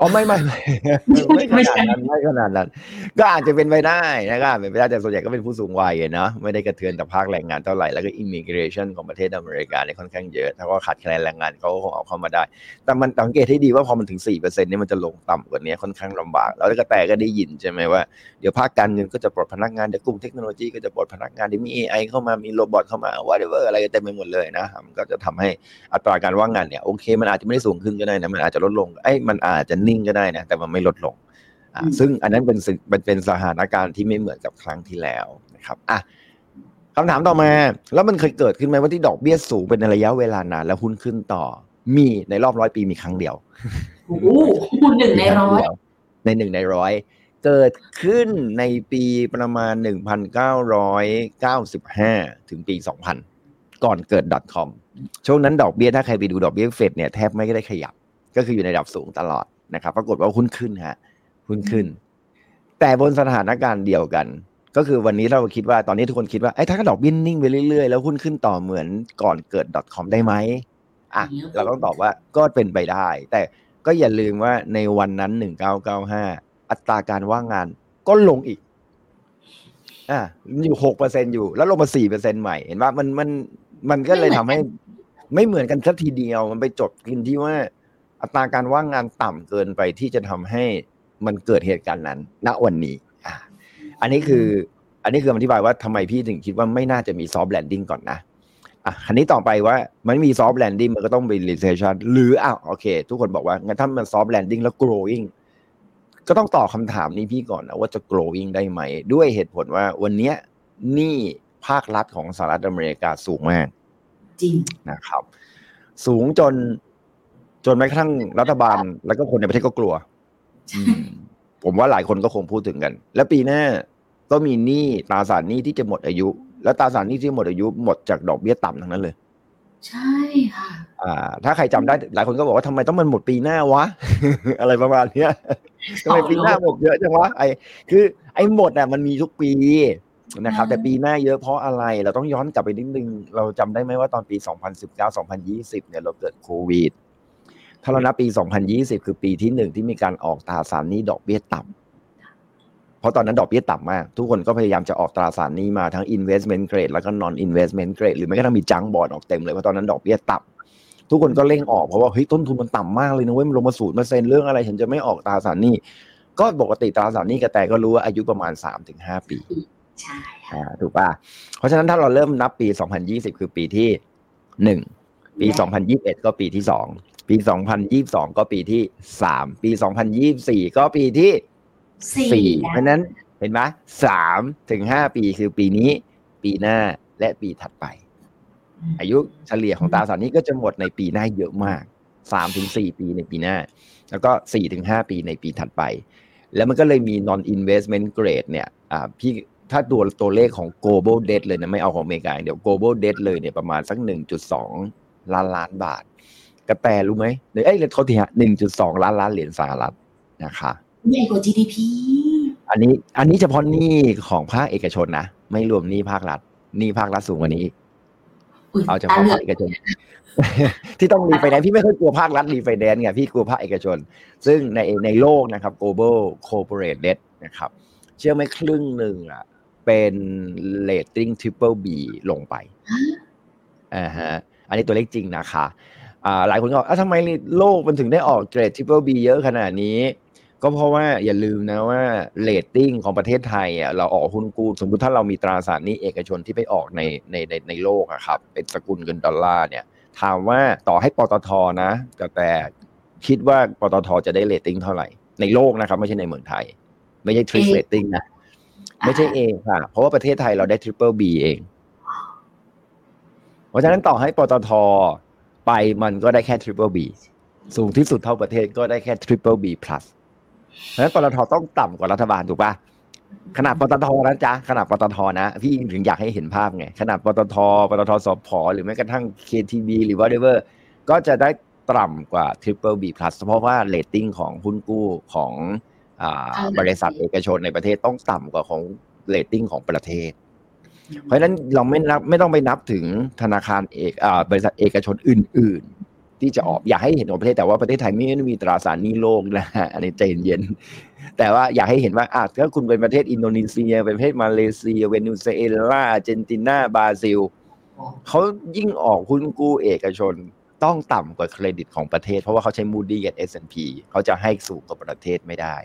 Speaker 2: อ๋อไม่ไม่ไม่ไม่ขนาดนั้นไม่ขนาดนั้นก็อาจจะเป็นไปได้นะครับเป็นไปได้แต่ส่วนใหญ่ก็เป็นผู้สูงวัยเนาะไม่ได้กระเทือนแต่ภาคแรงงานเท่าไหร่แล้วก็ immigration ของประเทศอเมริกาเนี่ยค่อนข้างเยอะถ้าก็ขาดแคลนแรงงานเขาก็คงเอาเข้ามาได้ แต่มันสังเกตให้ดีว่าพอมันถึง4%เนี่ยมันจะลงต่ำกว่านี้ค่อนข้างลำบาก แล้วก็แต่ก็ได้ยินใช่ไหมว่าเดี๋ยวภาคการเงินก็จะปลดพนักงานเดี๋ยวกลุ่มเทคโนโลยีก็จะปลดพนักงานเดี๋ยวมี AI เข้ามามีโรบอทเข้ามาว่าเดี๋ยวอะไรเต็มไปหมดเลยนะมันก็จะทำให้อัตราการว่างงานเนี่ยโอเค มันอาจจะไม่ได้สูงขึ้นก็ได้นะมันอาจจะลดลงไอ้มันอาจจะนิ่งก็ได้นะแต่มันไม่ลดลงซึ่งอันนั้นเป็นเป็นเป็นสถานการณ์ที่ไม่เหมือนกับครั้งที่แล้วนะครับอะคำถามต่อมา แล้วมันเคยเกิดขึ้นไหมว่าที่ดอกเบี้ยสูงเป็นระยะเวลานานแล้วหุ้นขึ้นต่อ มีในรอบร้อยปีมีครั้งเดียว
Speaker 1: โอ้โหหนึ่งในร้อย
Speaker 2: ในหนึ่งในร้อยเกิดขึ้นในปีประมาณหนึ่งพันเก้าร้อยเก้าสิบห้าถึงปีสองพันก่อนเกิด .com ช่วงนั้นดอกเบี้ยถ้าใครไปดูดอกเบี้ยเฟดเนี่ยแทบไม่ได้ขยับ ก็คืออยู่ในระดับสูงตลอด นะครับ ปรากฏว่าหุ้นขึ้นฮะหุ้นขึ้น แต่บนสถานการณ์เดียวกัน ก็คือวันนี้เราคิดว่าตอนนี้ทุกคนคิดว่าไอ้ถ้าดอกบิ้นนิ่งไปเรื่อยๆ แล้วหุ้นขึ้นต่อเหมือนก่อนเกิด .com ได้ไหมอะเราต้องตอบว่าก็เป็นไปได้ แต่ก็อย่าลืมว่าในวันนั้นหนึ่งเก้าเก้าห้าอัตราการว่างงานก็ลงอีกอ่าอยู่หกเปอร์เซ็นอยู่ แล้วลงมาสี่เปอร์เซ็นใหม่เห็นว่ามันมันมันก็เลยทำให้ ไม่เหมือนกันสักทีเดียวมันไปจบกันที่ว่า อัตราการว่างงานต่ำเกินไปที่จะทำให้มันเกิดเหตุการณ์นั้น ณวันนี้อ่าอันนี้คือ อันนี้คืออธิบายว่าทำไมพี่ถึงคิดว่าไม่น่าจะมี soft landing ก่อนนะอะคราวนี้ต่อไปว่ามันมี soft landing มันก็ต้องเป็น recession หรืออ้าวโอเค ทุกคนบอกว่างั้นถ้ามัน soft landing แล้ว growing ก็ต้องตอบคำถามนี้พี่ก่อนนะว่าจะ growing ได้ไหม ด้วยเหตุผลว่าวันนี้นี่ภาครัฐของสหรัฐอเมริกาสูงมาก
Speaker 1: จริง
Speaker 2: นะครับ สูงจน จนแม้กระทั่งรัฐบาลแล้วก็คนในประเทศก็กลัวอืมผมว่าหลายคนก็คงพูดถึงกัน แล้วปีหน้าก็มีหนี้ตราสารหนี้ที่จะหมดอายุ แล้วตราสารหนี้ที่หมดอายุหมดจากดอกเบี้ยต่ำทั้งนั้นเลย
Speaker 1: ใช่ค่ะ
Speaker 2: อ่า ถ้าใครจำได้หลายคนก็บอกว่าทำไมต้องมันหมดปีหน้าวะ อะไรประมาณเนี้ยทำไมปีหน้าหมดเยอะจังวะไอคือ ไอ้หมดอะมันมีทุกปีนะครับ แต่ปีหน้าเยอะเพราะอะไร เราต้องย้อนกลับไปนิดนึง เราจำได้ไหมว่าตอนปี 2019 2020 เนี่ยเราเกิดโควิด ถ้าเรานับปี 2020 คือปีที่หนึ่งที่มีการออกตราสารหนี้ดอกเบี้ยต่ำเพราะตอนนั้นดอกเบี้ยต่ำมาก ทุกคนก็พยายามจะออกตราสารหนี้มาทั้ง investment grade แล้วก็ non investment grade หรือแม้กระทั่งมีจังบอลออกเต็มเลยเพราะตอนนั้นดอกเบี้ยต่ำทุกคนก็เร่งออกเพราะว่าเฮ้ยต้นทุนมันต่ำมากเลยนะเว้ยมันลงมาศูนย์เปอร์เซ็นต์เรื่องอะไรฉันจะไม่ออกตราสารหนี้ก็ปกติตราสารหนี้กระแตก็รู้ว่าอายุประมาณ3-5ปี
Speaker 1: ใช่ค่ะ
Speaker 2: อ่าถูกป่ะเพราะฉะนั้นถ้าเราเริ่มนับปี2020คือปีที่หนึ่งปี2021ก็ปีที่สอง ปี 2022 ก็ปีที่สามปี 2024 ก็ปีที่
Speaker 1: สี่
Speaker 2: สี่
Speaker 1: นะ
Speaker 2: เพราะฉะนั้นเห็นไหมสามถึงห้าปีคือปีนี้ ปีหน้าและปีถัดไป อายุเฉลี่ยของตราสารหนี้ก็จะหมดในปีหน้าเยอะมากสามถึงสี่ปีในปีหน้า แล้วก็สี่ถึงห้าปีในปีถัดไป แล้วมันก็เลยมี non investment grade เนี่ยอ่าพี่ถ้าตัวตัวเลขของ global debt เลยนะ ไม่เอาของอเมริกาอย่างเดี๋ยว global debt เลยเนี่ยประมาณสัก1.2ล้านล้านบาท กระแตรู้ไหมเดี๋ยวเอ้ยเขาทีฮะ1.2ล้านล้านเหรียญสหรัฐนะคะ
Speaker 1: ใหญ่กว่า GDP
Speaker 2: อันนี้ อันนี้เฉพาะหนี้ของภาคเอกชนนะไม่รวมหนี้ภาครัฐหนี้ภาครัฐสูงกว่านี้อีก
Speaker 1: อุ๊ย
Speaker 2: เอาเฉ
Speaker 1: ตา
Speaker 2: พาะ
Speaker 1: เหลื
Speaker 2: ภา
Speaker 1: อ
Speaker 2: คเอกชน ที่ต้องรีไฟแนนซ์พี่ไม่ค่อยกลัวภาครัฐรีไฟแนนซ์ไงพี่กลัวภาคเอกชน ซึ่งในในโลกนะครับ global corporate debt นะครับ เชื่อไหมครึ่งหนึ่งอะเป็น rating triple B ลงไปอ่าฮะอันนี้ตัวเลขจริงนะคะอ่า หลายคนก็บอกอะทำไมโลกมันถึงได้ออกเกรด triple B เยอะขนาดนี้ ก็เพราะว่าอย่าลืมนะว่าเรตติ้งของประเทศไทยอะเราออกหุ้นกู้สมมติถ้าเรามีตราสารหนี้เอกชนที่ไปออกในในในในโลกอะครับเป็นสกุลเงินดอลลาร์เนี่ยถามว่าต่อให้ปตทนะแต่แต่คิดว่าปตทจะได้เรตติ้งเท่าไหร่ในโลกนะครับ ไม่ใช่ในเมืองไทย ไม่ใช่ทริป
Speaker 1: A
Speaker 2: เรตติ้งนะไม่ใช่เองค่ะ เพราะว่าประเทศไทยเราได้ triple B เอง เพราะฉะนั้นต่อให้ปตท ไปมันก็ได้แค่ triple B สูงที่สุดเท่าประเทศก็ได้แค่ triple B plus เพราะฉะนั้นปตทต้องต่ำกว่ารัฐบาลถูกปะขนาดปตทนะจ๊ะขนาดปตทนะ พี่ถึงอยากให้เห็นภาพไง ขนาดปตทปตทสพหรือแม้กระทั่ง KTB หรือ whatever ก็จะได้ต่ำกว่า Triple B plus เพราะว่าเรตติ้งของหุ้นกู้ของอ่า
Speaker 1: อ่า
Speaker 2: บริษัทเอกชนในประเทศต้องต่ำกว่าของเรตติ้งของประเทศ เพราะฉะนั้นเราไม่นับไม่ต้องไปนับถึงธนาคารเอกบริษัทเอกชนอื่น ๆ ที่จะออกอยากให้เห็นของประเทศแต่ว่าประเทศไทยไม่ได้มีตราสารหนี้โลกนะฮะอันนี้ใจเย็นแต่ว่าอยากให้เห็นว่าอะถ้าคุณเป็นประเทศอินโดนีเซียเป็นประเทศมาเลเซีย เวเนซุเอลาอาร์เจนตินาบราซิลเขายิ่งออกหุ้นกู้เอกชนต้องต่ำกว่าเครดิตของประเทศ เพราะว่าเขาใช้ Moody กับ S&P เขาจะให้สูงกว่าประเทศไม่ได้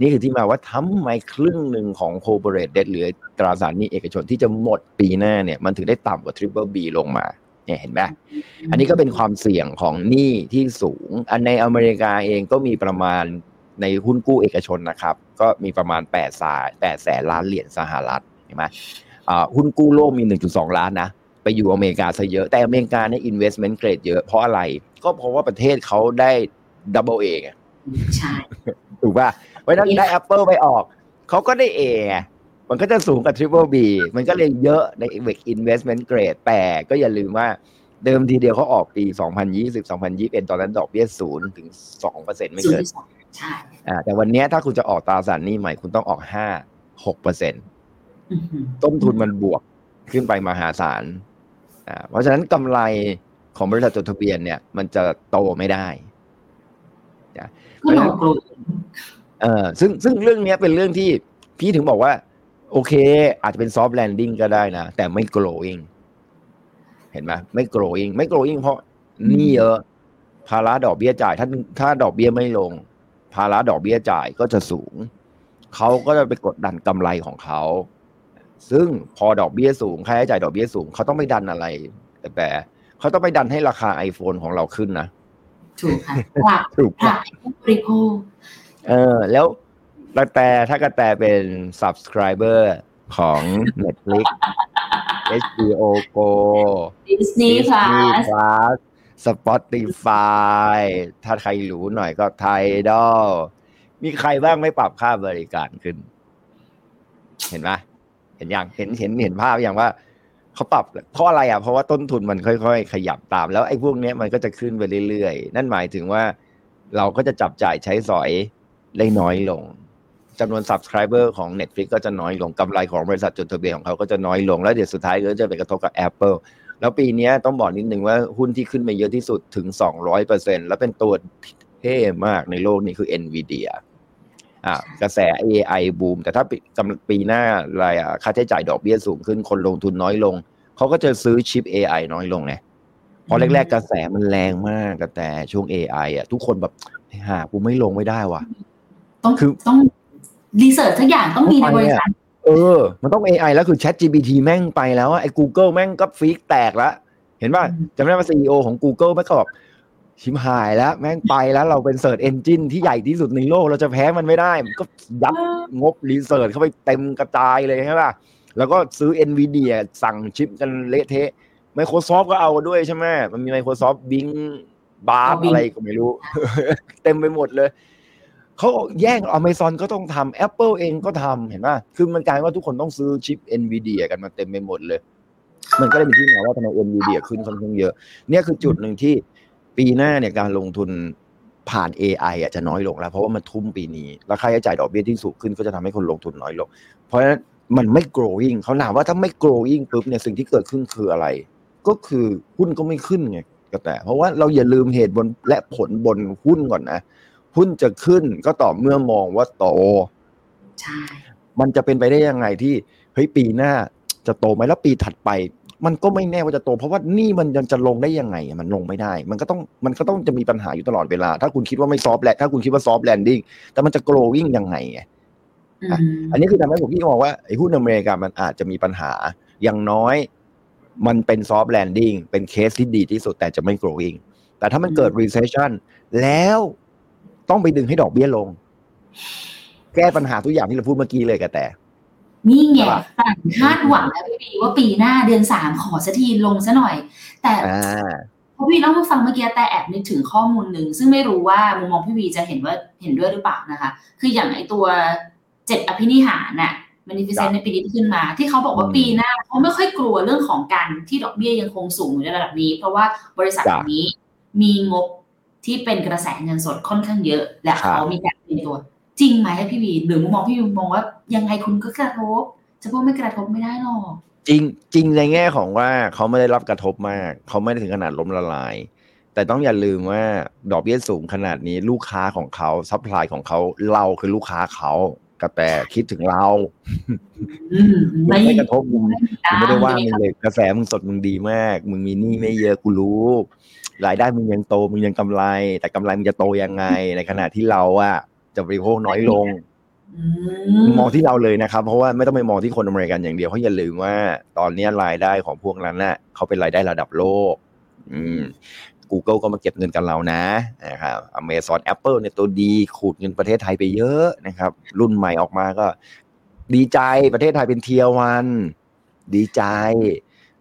Speaker 2: นี่คือที่มาว่าทำไมครึ่งหนึ่งของ corporate debt หรือตราสารหนี้เอกชนที่จะหมดปีหน้าเนี่ยมันถึงได้ต่ำกว่า triple B ลงมาเนี่ยเห็นไหมอันนี้ก็เป็นความเสี่ยงของหนี้ที่สูง อันในอเมริกาเองก็มีประมาณในหุ้นกู้เอกชนนะครับ ก็มีประมาณ8สาย8แสนล้านเหรียญสหรัฐเห็นไหมอ่าหุ้นกู้โลกมี 1.2 ล้านนะ ไปอยู่อเมริกาซะเยอะ แต่อเมริกาเนี่ย investment grade เยอะ เพราะอะไร ก็เพราะว่าประเทศเขาได้ double A ไง
Speaker 1: ใช่
Speaker 2: ถูกป่ะ เพราะฉะนั้นได้ Apple ไปออก เขาก็ได้ A ไงมันก็จะสูงกับ Triple B มันก็เลยเยอะใน investment grade แต่ก็อย่าลืมว่าเดิมทีเดียวเขาออกปี 2020 2021 ตอนนั้นดอกเบี้ยศูนย์ถึง2%ไม่
Speaker 1: ศูน
Speaker 2: เกิน
Speaker 1: ย์สองใช่
Speaker 2: อ่าแต่วันเนี้ยถ้าคุณจะออกตราสารหนี้ใหม่คุณต้องออก5 6%
Speaker 1: อื้อหือ
Speaker 2: ต้นทุนมันบวกขึ้นไปมหาศาลอ่าเพราะฉะนั้นกำไรของบริษัทจดทะเบียนเนี่ย มันจะโตไม่ได้
Speaker 1: ก็หนกลัว
Speaker 2: เออซึ่งซึ่งเรื่องเนี้ยเป็นเรื่องที่พี่ถึงบอกว่า โอเค อาจจะเป็นซอฟต์แลนดิ้งก็ได้นะ แต่ไม่ growing เห็นไหมไม่ growing ไม่ growing เพราะหนี่เยอะภาระดอกเบี้ยจ่ายถ้าถ้าดอกเบี้ยไม่ลง ภาระดอกเบี้ยจ่ายก็จะสูง เขาก็จะไปกดดันกำไรของเขา ซึ่งพอดอกเบี้ยสูงค่าใช้จ่ายดอกเบี้ยสูง เขาต้องไปดันอะไร แต่แต่เขาต้องไปดันให้ราคา iPhone ของเราขึ้นนะ
Speaker 1: ถูกค่ะกลับ
Speaker 2: ถูก
Speaker 1: กลับให้ผู้บริโภค
Speaker 2: เออ แล้วกระแตถ้ากระแตเป็น subscriber ของ Netflix HBO Go
Speaker 1: Disney
Speaker 2: Disney
Speaker 1: Plus
Speaker 2: Plus Spotify ถ้าใครรู้หน่อยก็ไทดอลมีใครบ้างไม่ปรับค่าบริการขึ้น เห็นไหมเห็นยังเห็นเห็นเห็นภาพอย่างว่าเขาปรับเพราะอะไรอะเพราะว่าต้นทุนมันค่อย ๆ ขยับตาม แล้วไอ้พวกเนี้ยมันก็จะขึ้นไปเรื่อยๆ นั่นหมายถึงว่า เราก็จะจับจ่ายใช้สอย ได้น้อยลงจำนวน subscriber ของ Netflix ก็จะน้อยลงกำไรของบริษัทจดทะเบียนของเขาก็จะน้อยลง แล้วเดี๋ยวสุดท้ายก็จะไปกระทบกับ Apple แล้วปีเนี้ยต้องบอกนิดนึงว่าหุ้นที่ขึ้นมาเยอะที่สุดถึง 200%แล้วเป็นตัวเท่มากในโลกนี้คือ Nvidia อ่ากระแส AI บูมแต่ถ้าปีกำปีหน้ารายอะค่าใช้จ่ายดอกเบี้ยสูงขึ้นคนลงทุนน้อยลง เขาก็จะซื้อชิป AI น้อยลงไงเพราะแรกๆกระแสมันแรงมากแต่ช่วง AI อะทุกคนแบบหากูไม่ลงไม่ได้ว่ะ
Speaker 1: ต้อง
Speaker 2: คือ
Speaker 1: ต้องรีเสิร์ชสักอย่างต้องมีในบริษัท
Speaker 2: เออ มันต้อง AI แล้วคือ Chat GPT แม่งไปแล้วอะไอ้ Google แม่งก็ขี้แตกแล้วเห็นป่ะ
Speaker 1: อืม
Speaker 2: จำได้ว่า CEO ของ Google แม่งก็บอกชิบหายแล้ว แม่งไปแล้วเราเป็น search engine ที่ใหญ่ที่สุดในโลก เราจะแพ้มันไม่ได้ มันก็ยัดงบ research เข้าไปเต็มกระจายเลยใช่ป่ะแล้วก็ซื้อ NVIDIA สั่งชิปกันเละเทะ Microsoft ก็เอาด้วยใช่ไหมมันมี Microsoft Bing Bard
Speaker 1: เอา Bing
Speaker 2: อะไรก็ไม่รู้ เต็มไปหมดเลย เขาแย่ง Amazon ก็ต้องทำ Apple เองก็ทำเห็นป่ะคือมันกลายว่าทุกคนต้องซื้อชิป NVIDIA กันมาเต็มไปหมดเลย มันก็เลยเป็นที่มาว่าทำไม NVIDIA ขึ้นค่อนข้างเยอะ เนี่ยคือจุดหนึ่งที่ปีหน้าเนี่ยการลงทุนผ่าน AI อะจะน้อยลงแล้ว เพราะว่ามันทุ่มปีนี้ แล้วค่าใช้จ่ายดอกเบี้ยที่สูงขึ้นก็จะทำให้คนลงทุนน้อยลง เพราะฉะนั้นมันไม่ growing เขาถามว่าถ้าไม่ growing ปุ๊บเนี่ยสิ่งที่เกิดขึ้นคืออะไร ก็คือหุ้นก็ไม่ขึ้นไงก็แต่ เพราะว่าเราอย่าลืมเหตุบนและผลบนหุ้นก่อนนะ หุ้นจะขึ้นก็ต่อเมื่อมองว่าโต
Speaker 1: ใช่
Speaker 2: มันจะเป็นไปได้ยังไงที่เฮ้ยปีหน้า จะโตไหมแล้วปีถัดไป มันก็ไม่แน่ว่าจะโต เพราะว่านี่มันยังจะลงได้ยังไงอะมันลงไม่ได้ มันก็ต้องมันก็ต้องจะมีปัญหาอยู่ตลอดเวลา ถ้าคุณคิดว่าไม่ซอฟแลนถ้าคุณคิดว่าซอฟแลนดิ้งแต่มันจะ growing ยังไงไง
Speaker 1: อื
Speaker 2: อะ
Speaker 1: ม
Speaker 2: อันนี้คือทำให้ผมพี่มองว่าไอ้หุ้นอเมริกามันอาจจะมีปัญหาอย่างน้อย มันเป็นซอฟ t แลนดิ้งเป็นเคสที่ดีที่สุดแต่จะไม่ growing แต่ถ้ามันเกิด recession แล้ว ต้องไปดึงให้ดอกเบี้ยลง แก้ปัญหาทุกอย่างที่เราพูดเมื่อกี้เลยกระแต่
Speaker 1: นี่ไง
Speaker 2: ใช่ปะ
Speaker 1: ต่างคาดหวังแล้วพี่บีว่าปีหน้าเดือนสามขอสักทีลงซะหน่อย แต่
Speaker 2: อ่า
Speaker 1: พอพี่เล่าให้ฟังเมื่อกี้แต่แอบนึกถึงข้อมูลหนึ่งซึ่งไม่รู้ว่ามุมมองพี่วีจะเห็นว่าเห็นด้วยหรือเปล่านะคะ คืออย่างไอตัวเจ็ดอภินิหารน่ะมันนิฟิเซนในปีนี้ที่ขึ้นมา ที่เขาบอกว่า
Speaker 2: อืม
Speaker 1: ปีหน้าเขาไม่ค่อยกลัวเรื่องของการที่ดอกเบี้ยยังคงสูงอยู่ในระดับนี้ เพราะว่าบริษัท
Speaker 2: จ้ะ
Speaker 1: นี้มีงบ ที่เป็นกระแสเงินสดค่อนข้างเยอะ และ
Speaker 2: ครับ
Speaker 1: เขามีการเตรียมตัว จริงไหมพี่วีหรือมุมมองพี่วีมองว่ายังไงคุณก็กระทบจะพูดไม่กระทบไม่ได้หรอก
Speaker 2: จริงจริงในแง่ของว่าเขาไม่ได้รับกระทบมาก เขาไม่ได้ถึงขนาดล้มละลาย แต่ต้องอย่าลืมว่าดอกเบี้ยสูงขนาดนี้ลูกค้าของเขาซัพพลายของเขาเราคือลูกค้าเขากระแต่คิดถึงเรา
Speaker 1: อืมไม่
Speaker 2: ไม่กระทบมึงกูไม่ได้ว่า
Speaker 1: ใช่
Speaker 2: มึ
Speaker 1: ห
Speaker 2: งเลยกระแสมึงสดมึงดีมาก มึงมีหนี้ไม่เยอะกูรู้ รายได้มึงยังโตมึงยังกำไร แต่กำไรมึงจะโตยังไง ในขณะที่เราอะจะบริโภคน้อยลง
Speaker 1: อื
Speaker 2: มองที่เราเลยนะครับ เพราะว่าไม่ต้องไปมองที่คนอเมริกันอย่างเดียวเพราะอย่าลืมว่า ตอนนี้รายได้ของพวกนั้นน่ะเขาเป็นรายได้ระดับโลก อืม Google ก็มาเก็บเงินกับเรานะนะครับ Amazon Apple เนี่ยตัวดีขูดเงินประเทศไทยไปเยอะนะครับ รุ่นใหม่ออกมาก็ ดีใจประเทศไทยเป็นเทียวัน ดีใจ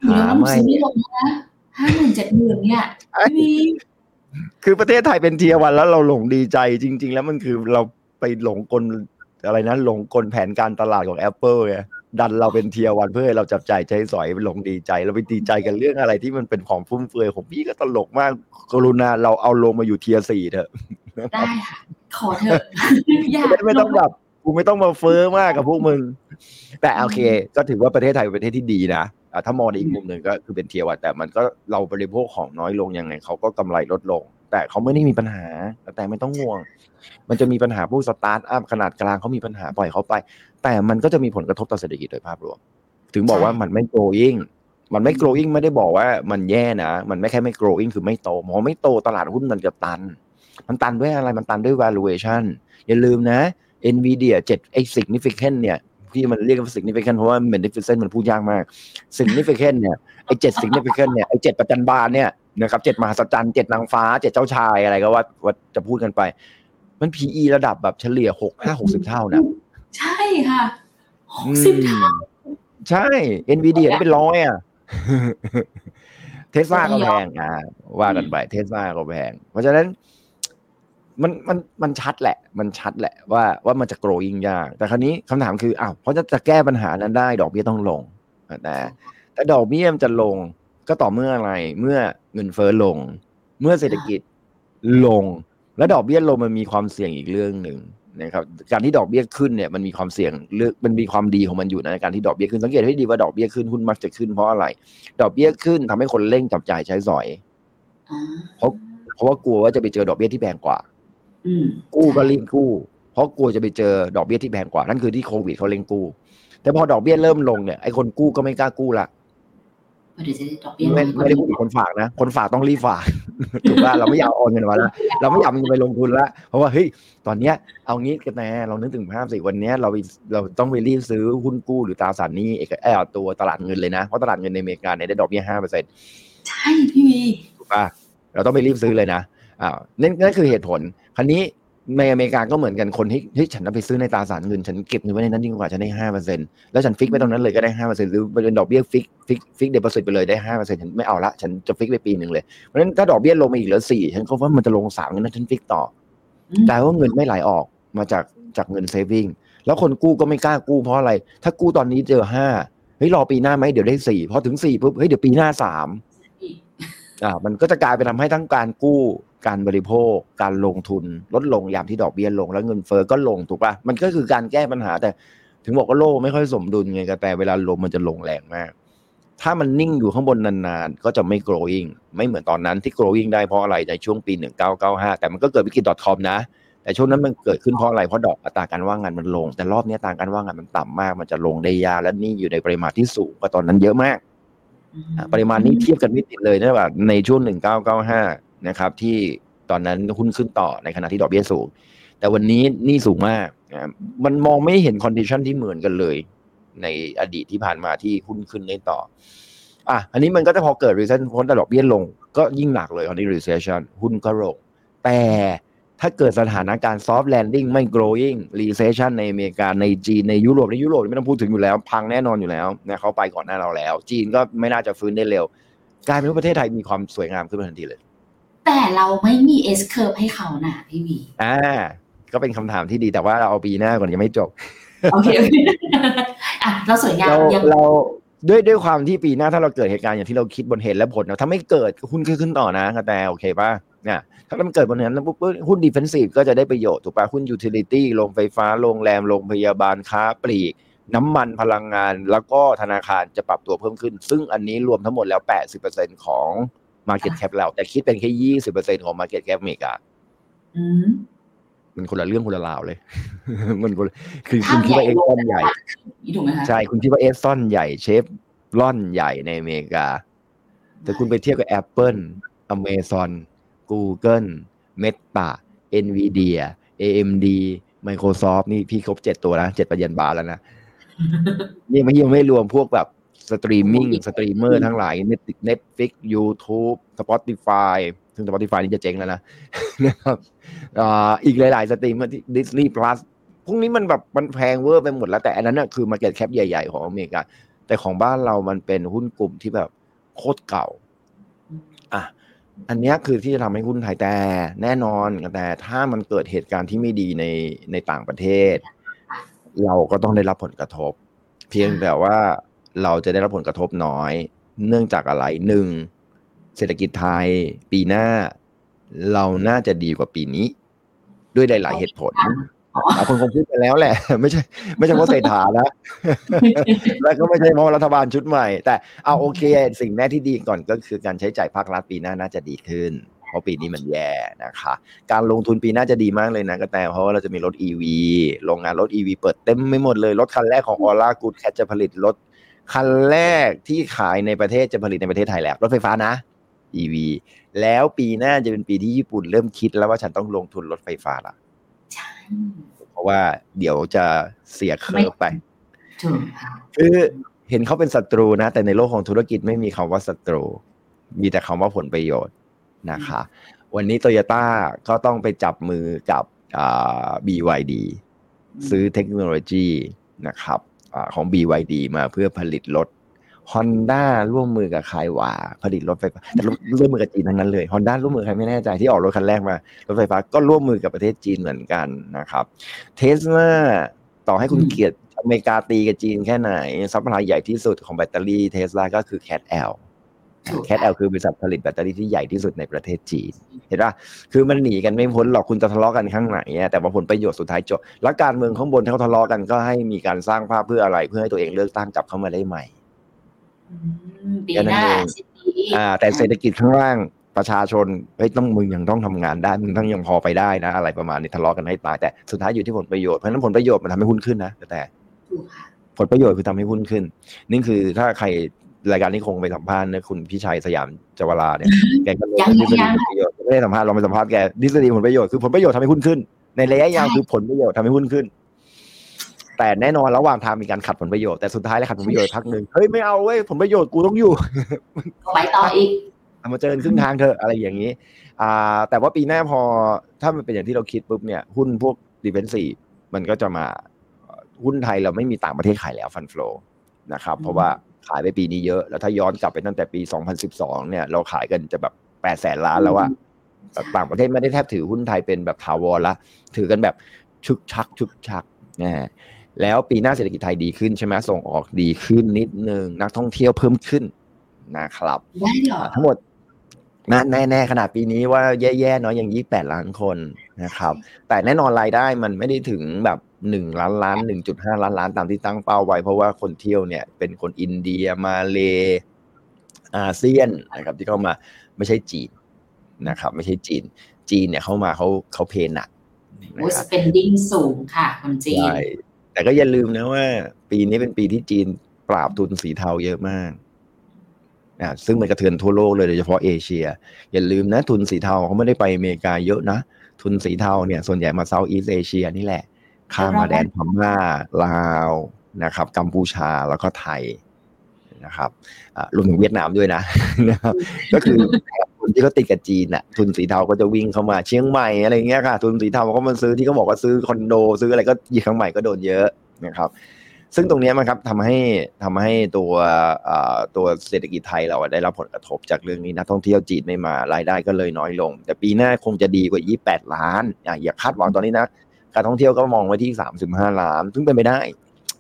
Speaker 1: มี
Speaker 2: หา
Speaker 1: น้อง
Speaker 2: ไม่
Speaker 1: ซื้อไม่ลงนะ ห้าหมื่นเจ็ดหมื่นเนี่ยพี่
Speaker 2: คือประเทศไทยเป็นเทียวันแล้วเราหลงดีใจจริง ๆ แล้วมันคือเราไปหลงกลอะไรนะหลงกลแผนการตลาดของ Apple ไงดันเราเป็นเทียวันเพื่อให้เราจับจ่ายใช้สอยหลงดีใจ เราไปดีใจกันเรื่องอะไรที่มันเป็นของฟุ่มเฟือยของพี่ก็ตลกมากกรุณาเราเอาลงมาอยู่เทียสี่เถอะ
Speaker 1: ได้ค่ะขอเถอะอยาก
Speaker 2: ไม่ไม่ต้องแบบกูไม่ต้องมาเฟ้อมากกับพวกมึง แต่โอเค ก็ถือว่าประเทศไทยเป็นประเทศที่ดีนะอะ ถ้ามองในอีกมุมหนึ่งก็คือเป็นเทียวันแต่มันก็เราบริโภคของน้อยลงยังไงเขาก็กำไรลดลง แต่เขาไม่ได้มีปัญหาแต่ไม่ต้องห่วง มันจะมีปัญหาพวกสตาร์ทอัพขนาดกลางเขามีปัญหาปล่อยเขาไป แต่มันก็จะมีผลกระทบต่อเศรษฐกิจโดยภาพรวม ถึงบอกว่ามันไม่ growing มันไม่ growing ไม่ได้บอกว่ามันแย่นะ มันไม่แค่ไม่ growing คือไม่โตหมอไม่โตตลาดหุ้นมันจะตัน มันตันด้วยอะไรมันตันด้วย valuation อย่าลืมนะ Nvidia 7ไอ้ significant เนี่ย ที่มันเรียกว่า significant เพราะว่า magnificent มันพูดยากมาก significant เนี่ยไอ้7 significant เนี่ยไอ้7ประจันบานเนี่ยนะครับเจ็ดมหัศจรรย์เจ็ดนางฟ้าเจ็ดเจ้าชายอะไรก็ว่าว่าจะพูดกันไป มัน PE ระดับแบบเฉลี่ยหกห้าหกสิบเท่านะ
Speaker 1: ใช่ค่ะห
Speaker 2: อื
Speaker 1: กสิบ
Speaker 2: ม
Speaker 1: เท่า
Speaker 2: ใช่ NVIDIA นี่เป็นร้อยอะเทสลาก็แพงอ่าว่ากันไปเทสลาก็แพง เพราะฉะนั้น มันมันมันชัดแหละ มันชัดแหละว่าว่ามันจะโกรยิ่งยาก แต่คราวนี้คำถามคืออ้าวเพราะจะจะแก้ปัญหานั้นได้ ดอกเบี้ยต้องลงแต่แต่ดอกเบี้ยมันจะลงก็ต่อเมื่ออะไร เมื่อเงินเฟ้อลง เมื่อเศรษฐกิจลง แล้วดอกเบี้ยลงมันมีความเสี่ยงอีกเรื่องหนึ่งนะครับการที่ดอกเบี้ยขึ้นเนี่ยมันมีความเสี่ยงเรื่องมันมีความดีของมันอยู่นะการที่ดอกเบี้ยขึ้นสังเกตให้ดีว่าดอกเบี้ยขึ้นหุ้นมักจะขึ้นเพราะอะไร ดอกเบี้ยขึ้นทำให้คนเร่งจับจ่ายใช้สอย
Speaker 1: อ่า
Speaker 2: เพราะเพราะว่ากลัวว่าจะไปเจอดอกเบี้ยที่แพงกว่า
Speaker 1: อืม
Speaker 2: กู้ก็รีบกู้ เพราะกลัวจะไปเจอดอกเบี้ยที่แพงกว่านั่นคือที่โควิดเขาเร่งกู้ แต่พอดอกเบี้ยเริ่มลงเนี่ยไอ้คนกู้ก็ไม่กล้ากู้ละ
Speaker 1: เดี๋ยวจะได้ดอกเบี้ย
Speaker 2: ไม่
Speaker 1: น้อยกว่า
Speaker 2: ไม่ได้พูดถึงคนฝากนะ คนฝากต้องรีบฝากถูกป่ะเราไม่อยากเอาเงินมาแล้วเราไม่อยากมีเงินไปลงทุนละเพราะว่าเฮ้ยตอนเนี้ยเอางี้กันแน่เรานึกถึงภาพสิวันเนี้ยเราไปเราต้องไปรีบซื้อหุ้นกู้หรือตราสารหนี้เอกเออตัวตลาดเงินเลยนะเพราะตลาดเงินในอเมริกาเนี่ยได้ดอกเบี้ยห้าเปอร์เซ็นต์
Speaker 1: ใช่พี่วี
Speaker 2: ถูกป่ะเราต้องไปรีบซื้อเลยนะอ้าวนั่นนั่นคือเหตุผล คราวนี้ในอเมริกาก็เหมือนกันคนที่เฮ้ยฉันเอาไปซื้อในตราสารเงิน ฉันเก็บเงินไว้ในนั้นดีกว่าฉันได้ห้าเปอร์เซ็นต์แล้วฉัน fix ไว้ตรงนั้นเลยก็ได้ห้าเปอร์เซ็นต์หรือเป็นดอกเบี้ยฟิกฟิกฟิกเด p o s i t ไปเลยได้ห้าเปอร์เซ็นต์ฉันไม่เอาละฉันจะ fix ไปปีหนึ่งเลยเพราะฉะนั้นถ้าดอกเบี้ยลงมาอีกเหลือสี่ฉันก็ว่ามันจะลงสามเงินนั้นฉัน fix ต่อ
Speaker 1: อืม
Speaker 2: แต่ว่าเงินไม่ไหลออกมาจากจากเงิน saving แล้วคนกู้ก็ไม่กล้ากู้เพราะอะไร ถ้ากู้ตอนนี้เจอห้าเฮ้ยรอปีหน้าไหมเดี๋ยวได้สี่พอถึงสี่ปุ๊บเฮ้ยเดี๋ยวปีหน้าสามอ่ามันก็จะกลายเป็นทำให้ทั้งการกู้ การบริโภค การลงทุนลดลงยามที่ดอกเบี้ยลงแล้วเงินเฟ้อก็ลงถูกป่ะมันก็คือการแก้ปัญหา แต่ถึงบอกว่าโลกไม่ค่อยสมดุลไงกระแต่เวลาลงมันจะลงแรงมาก ถ้ามันนิ่งอยู่ข้างบนนานๆ ก็จะไม่ growing ไม่เหมือนตอนนั้นที่ growing ได้เพราะอะไรในช่วงปี 1995 แต่มันก็เกิดวิกฤต .com นะ แต่ช่วงนั้นมันเกิดขึ้นเพราะอะไรเพราะดอกอัตราการว่างงานมันลง แต่รอบนี้อัตราการว่างงานมันต่ำมาก มันจะลงได้ยากและนี่อยู่ในปริมาณที่สูงกว่าตอนนั้นเยอะมากอะปริมาณนี้เทียบกันไม่ติดเลยนะว่าในช่วง 1995 นะครับ ที่ตอนนั้นหุ้นขึ้นต่อในขณะที่ดอกเบี้ยสูง แต่วันนี้นี่สูงมากมันมองไม่เห็น condition ที่เหมือนกันเลย ในอดีตที่ผ่านมาที่หุ้นขึ้นได้ต่ออะอันนี้มันก็จะพอเกิด recession พ้นต่ดอกเบี้ยลง ก็ยิ่งหนักเลยคราวนี้ recession หุ้นก็ลงแต่ถ้าเกิดสถานการณ์ soft landing ไม่ growing recession ในอเมริกาในจีนในยุโรปในยุโรปไม่ต้องพูดถึงอยู่แล้ว พังแน่นอนอยู่แล้วนะเขาไปก่อนหน้าเราแล้ว จีนก็ไม่น่าจะฟื้นได้เร็ว กลายเป็นว่าประเทศไทยมีความสวยงามขึ้นมาทันทีเลย
Speaker 1: แต่เราไม่มี S curve ให้เขาน่ะพี่วี
Speaker 2: อ่า ก็เป็นคำถามที่ดีแต่ว่าเราเอาปีหน้าก่อนยังไม่จบ
Speaker 1: โอเคโอเคอะเราสวยงาม
Speaker 2: เรา
Speaker 1: ยัง
Speaker 2: เราด้วยด้วยความที่ปีหน้าถ้าเราเกิดเหตุการณ์อย่างที่เราคิดบนเหตุและผลนะถ้าไม่เกิดหุ้นขึ้นขึ้นต่อนะแต่โอเคป่ะเนี่ยถ้ามันเกิดบนนั้นแล้วปุ๊บหุ้น defensive ก็จะได้ประโยชน์ถูกป่ะหุ้น utility โรงไฟฟ้าโรงแรมโรงพยาบาลค้าปลีก น้ำมันพลังงานแล้วก็ธนาคารจะปรับตัวเพิ่มขึ้น ซึ่งอันนี้รวมทั้งหมดแล้ว 80%ของ Market Cap เรา แต่คิดเป็นแค่20%ของ Market Cap อเมริกา
Speaker 1: อืม
Speaker 2: มันคนละเรื่องคนละราวเลย มันคนละคือ
Speaker 1: ภา
Speaker 2: คุ
Speaker 1: พ
Speaker 2: ณคิดว่า
Speaker 1: ใหญ่
Speaker 2: เอ็กซอนใหญ่
Speaker 1: นี่ถูกไหมคะ
Speaker 2: ใช่คุณคิดว่าเอสซอนใหญ่เชฟร่อนใหญ่ในอเมริกา แต่คุณไปเทียบกับ Apple Amazon Google Meta Nvidia AMD Microsoft นี่พี่ครบเจ็ดตัวนะเจ็ดประเยนบาทแล้วนะนี่ไม่ยังไม่รวมพวกแบบ streaming streamer ทั้งหลาย Netflix YouTube Spotify ซึ่ง Spotify นี่จะเจ๊งแล้วนะนะครับอ่าอีกหลาย ๆ สตรีมเมอร์ที่ Disney Plus พวกนี้มันแบบมันแพงเวอร์ไปหมดแล้วแต่อันนั้นน่ะคือ Market Cap ใหญ่ ๆ ของอเมริกา แต่ของบ้านเรามันเป็นหุ้นกลุ่มที่แบบโคตรเก่า อะ อันเนี้ยคือที่จะทำให้หุ้นไทยแต่แน่นอนแต่ถ้ามันเกิดเหตุการณ์ที่ไม่ดีในในต่างประเทศ เราก็ต้องได้รับผลกระทบ เพียงแต่ว่า เราจะได้รับผลกระทบน้อย เนื่องจากอะไรหนึ่งเศรษฐกิจไทย ปีหน้า เราน่าจะดีกว่าปีนี้ ด้วยหลาย ๆ เหตุผล
Speaker 1: อ๋อ
Speaker 2: หลายคนคงพูดไปแล้วแหละ ไม่ใช่ ไม่ใช่เพราะเศรษฐานะแล้วก็ไม่ใช่เพราะรัฐบาลชุดใหม่ แต่เอาโอเค สิ่งแรกที่ดีก่อนก็คือการใช้จ่ายภาครัฐปีหน้าน่าจะดีขึ้น เพราะปีนี้มันแย่นะคะ การลงทุนปีหน้าจะดีมากเลยนะก็แต่เพราะว่าเราจะมีรถ EV โรงงานรถ EV เปิดเต็มไม่หมดเลย รถคันแรกของ Aura Good Cat จะผลิตรถ คันแรกที่ขายในประเทศจะผลิตในประเทศไทยแล้ว รถไฟฟ้านะ EV แล้วปีหน้าจะเป็นปีที่ญี่ปุ่นเริ่มคิดแล้วว่าฉันต้องลงทุนรถไฟฟ้าละ
Speaker 1: ใช่
Speaker 2: เพราะว่าเดี๋ยวจะเสียเคอร์ฟไป
Speaker 1: ถูกค่ะ
Speaker 2: คือเห็นเขาเป็นศัตรูนะ แต่ในโลกของธุรกิจไม่มีคำว่าศัตรู มีแต่คำว่าผลประโยชน์นะคะ วันนี้โตโยต้าก็ต้องไปจับมือกับอ่า BYD ซื้อเทคโนโลยีนะครับอา ของ BYD มาเพื่อผลิตรถ Honda ร่วมมือกับใครวะผลิตรถไฟฟ้าแต่ร่วมมือกับจีนทั้งนั้นเลย Honda ร่วมมือใครไม่แน่ใจที่ออกรถคันแรกมารถไฟฟ้าก็ร่วมมือกับประเทศจีนเหมือนกันนะครับเทสลาต่อให้คุณเกียรติอเมริกาตีกับจีนแค่ไหน supply ใหญ่ที่สุดของแบตเตอรี่เทสลาก็คือ Cat L แคทแอลคือบริษัทผลิตแบตเตอรี่ที่ใหญ่ที่สุดในประเทศจีน เห็นป่ะคือมันหนีกันไม่พ้นหรอกคุณจะทะเลาะกันข้างไหนอะแต่ว่าผลประโยชน์สุดท้ายจบ แล้วการเมืองข้างบนที่เขาทะเลาะกันก็ให้มีการสร้างภาพเพื่ออะไร เพื่อให้ตัวเองเลือกตั้งกลับเข้ามาได้ใหม่
Speaker 1: อืมปีหน้าสิ้นปี
Speaker 2: อ่า แต่เศรษฐกิจข้างล่างประชาชนเฮ้ยต้องมึงยังต้องทำงานได้มึงต้องยังพอไปได้นะ อะไรประมาณนี้ทะเลาะกันให้ตายแต่สุดท้ายอยู่ที่ผลประโยชน์เพราะฉะนั้นผลประโยชน์มันทำให้หุ้นขึ้นนะแต่
Speaker 1: ถูกค่ะ
Speaker 2: ผลประโยชน์คือทำให้หุ้นขึ้น นี่คือถ้าใคร รายการนี้คงไปสัมภาษณ์นะคุณพี่ชัยสยามจวราเนี่ยแกก็รู้
Speaker 1: ยัง
Speaker 2: ทฤษฎี
Speaker 1: ยัง
Speaker 2: ผลประโยชน์ไม่ได้สัมภาษณ์เราไปสัมภาษณ์แกทฤษฎีผลประโยชน์คือผลประโยชน์ทำให้หุ้นขึ้น ในระยะยาว
Speaker 1: ใช่
Speaker 2: คือผลประโยชน์ทำให้หุ้นขึ้น แต่แน่นอนระหว่างทางมีการขัดผลประโยชน์แต่สุดท้ายแล้วขัดผลประโยชน์พักหนึ่งเฮ้ยไม่เอาเว้ยผลประโยชน์กูต้องอยู่
Speaker 1: ไปต่ออีก
Speaker 2: เอามาเจอกันครึ่งทางเถอะอะไรอย่างนี้ อ่า แต่ว่าปีหน้าพอถ้ามันเป็นอย่างที่เราคิดปุ๊บเนี่ยหุ้นพวกดิเฟนซีมันก็จะมาหุ้นไทยเราไม่มีต่างประเทศขายแล้วฟันฟลอนะครับเพราะว่า ขายไปปีนี้เยอะ แล้วถ้าย้อนกลับไปตั้งแต่ปี 2012 เนี่ย เราขายกันจะแบบ8แสนล้านแล้วอะแบบต่างประเทศไม่ได้แทบถือหุ้นไทยเป็นแบบถาวรละ ถือกันแบบชุกชักชุกชักนะฮะแล้วปีหน้าเศรษฐกิจไทยดีขึ้นใช่ไหมส่งออกดีขึ้นนิดนึง นักท่องเที่ยวเพิ่มขึ้นนะครับ
Speaker 1: ได้เหรอ
Speaker 2: ทั้งหมดนะแน่ๆขนาดปีนี้ว่าแย่ๆเนาะยังยี่แปดล้านคนนะครับ แต่แน่นอนรายได้มันไม่ได้ถึงแบบ หนึ่งล้านล้านหนึ่งจุดห้าล้านล้านตามที่ตั้งเป้าไว้ เพราะว่าคนเที่ยวเนี่ยเป็นคนอินเดียมาเลอาเซียนนะครับที่เข้ามาไม่ใช่จีนนะครับ ไม่ใช่จีน จีนเนี่ยเข้ามาเขาเขาเพนหนัก
Speaker 1: โอ้
Speaker 2: นะ
Speaker 1: ย
Speaker 2: ครับ
Speaker 1: spending สูงค่ะคนจีน
Speaker 2: ใช่แต่ก็อย่าลืมนะว่า ปีนี้เป็นปีที่จีนปราบทุนสีเทาเยอะมากอ่าซึ่งมันกระเทือนทั่วโลกเลยโดยเฉพาะเอเชีย อย่าลืมนะทุนสีเทาเขาไม่ได้ไปอเมริกาเยอะนะ ทุนสีเทาเนี่ยส่วนใหญ่มาเซาท์อีสเอเชียนี่แหละ ข้ามมาแดนพม่าลาวนะครับ กัมพูชาแล้วก็ไทยนะครับรวมถึงเวียดนามด้วยนะนะครับก็คือทุนที่เขาติดกับจีนน่ะทุนสีเทาก็จะวิ่งเข้ามาเชียงใหม่อะไรเงี้ยค่ะ ทุนสีเทาเขามาซื้อที่เขาบอกว่าซื้อคอนโด ซื้ออะไรก็ยี่ข้างใหม่ก็โดนเยอะนะครับ ซึ่งตรงนี้มันครับทำให้ทำให้ตัวตัวเศรษฐกิจไทยเราได้รับผลกระทบจากเรื่องนี้นักท่องเที่ยวจีนไม่มารายได้ก็เลยน้อยลง แต่ปีหน้าคงจะดีกว่า 28 ล้าน อย่าคาดหวังตอนนี้นะ การท่องเที่ยวก็มองไว้ที่ 35 ล้าน ซึ่งเป็นไปได้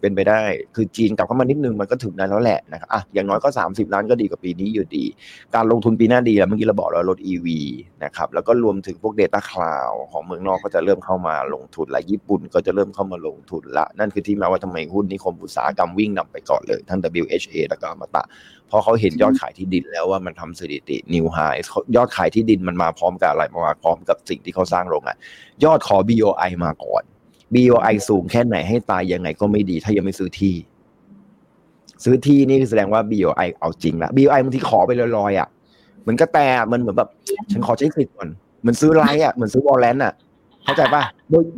Speaker 2: เป็นไปได้ คือจีนกลับเข้ามานิดนึงมันก็ถึงนั้นแล้วแหละนะครับอะอย่างน้อยก็ 30 ล้านก็ดีกว่าปีนี้อยู่ดี การลงทุนปีหน้าดีแล้วเมื่อกี้เราบอกแล้วรถ EV นะครับ แล้วก็รวมถึงพวก Data Cloud ของเมืองนอกก็จะเริ่มเข้ามาลงทุนและญี่ปุ่นก็จะเริ่มเข้ามาลงทุนละ นั่นคือที่มาว่าทำไมหุ้นนิคมอุตสาหกรรมวิ่งนำไปก่อนเลยทั้ง WHA แล้วก็อมตะ ราะเขาเห็นยอดขายที่ดินแล้วว่ามันทำสถิติ new high ยอดขายที่ดินมันมาพร้อมกับอะไรมาพร้อมกับสิ่งที่เขาสร้างโรงงานยอดขอ BOI มาก่อน BOI สูงแค่ไหนให้ตายยังไงก็ไม่ดี ถ้ายังไม่ซื้อที่ ซื้อที่นี่คือแสดงว่า BOI เอาจริงละ BOI บางทีขอไปลอยๆอะเหมือนกระแตอะมันเหมือนแบบ ฉันขอใช้สิทธิ์ก่อนเหมือนซื้อ right อะเหมือนซื้อ warrant อะเข้าใจป่ะ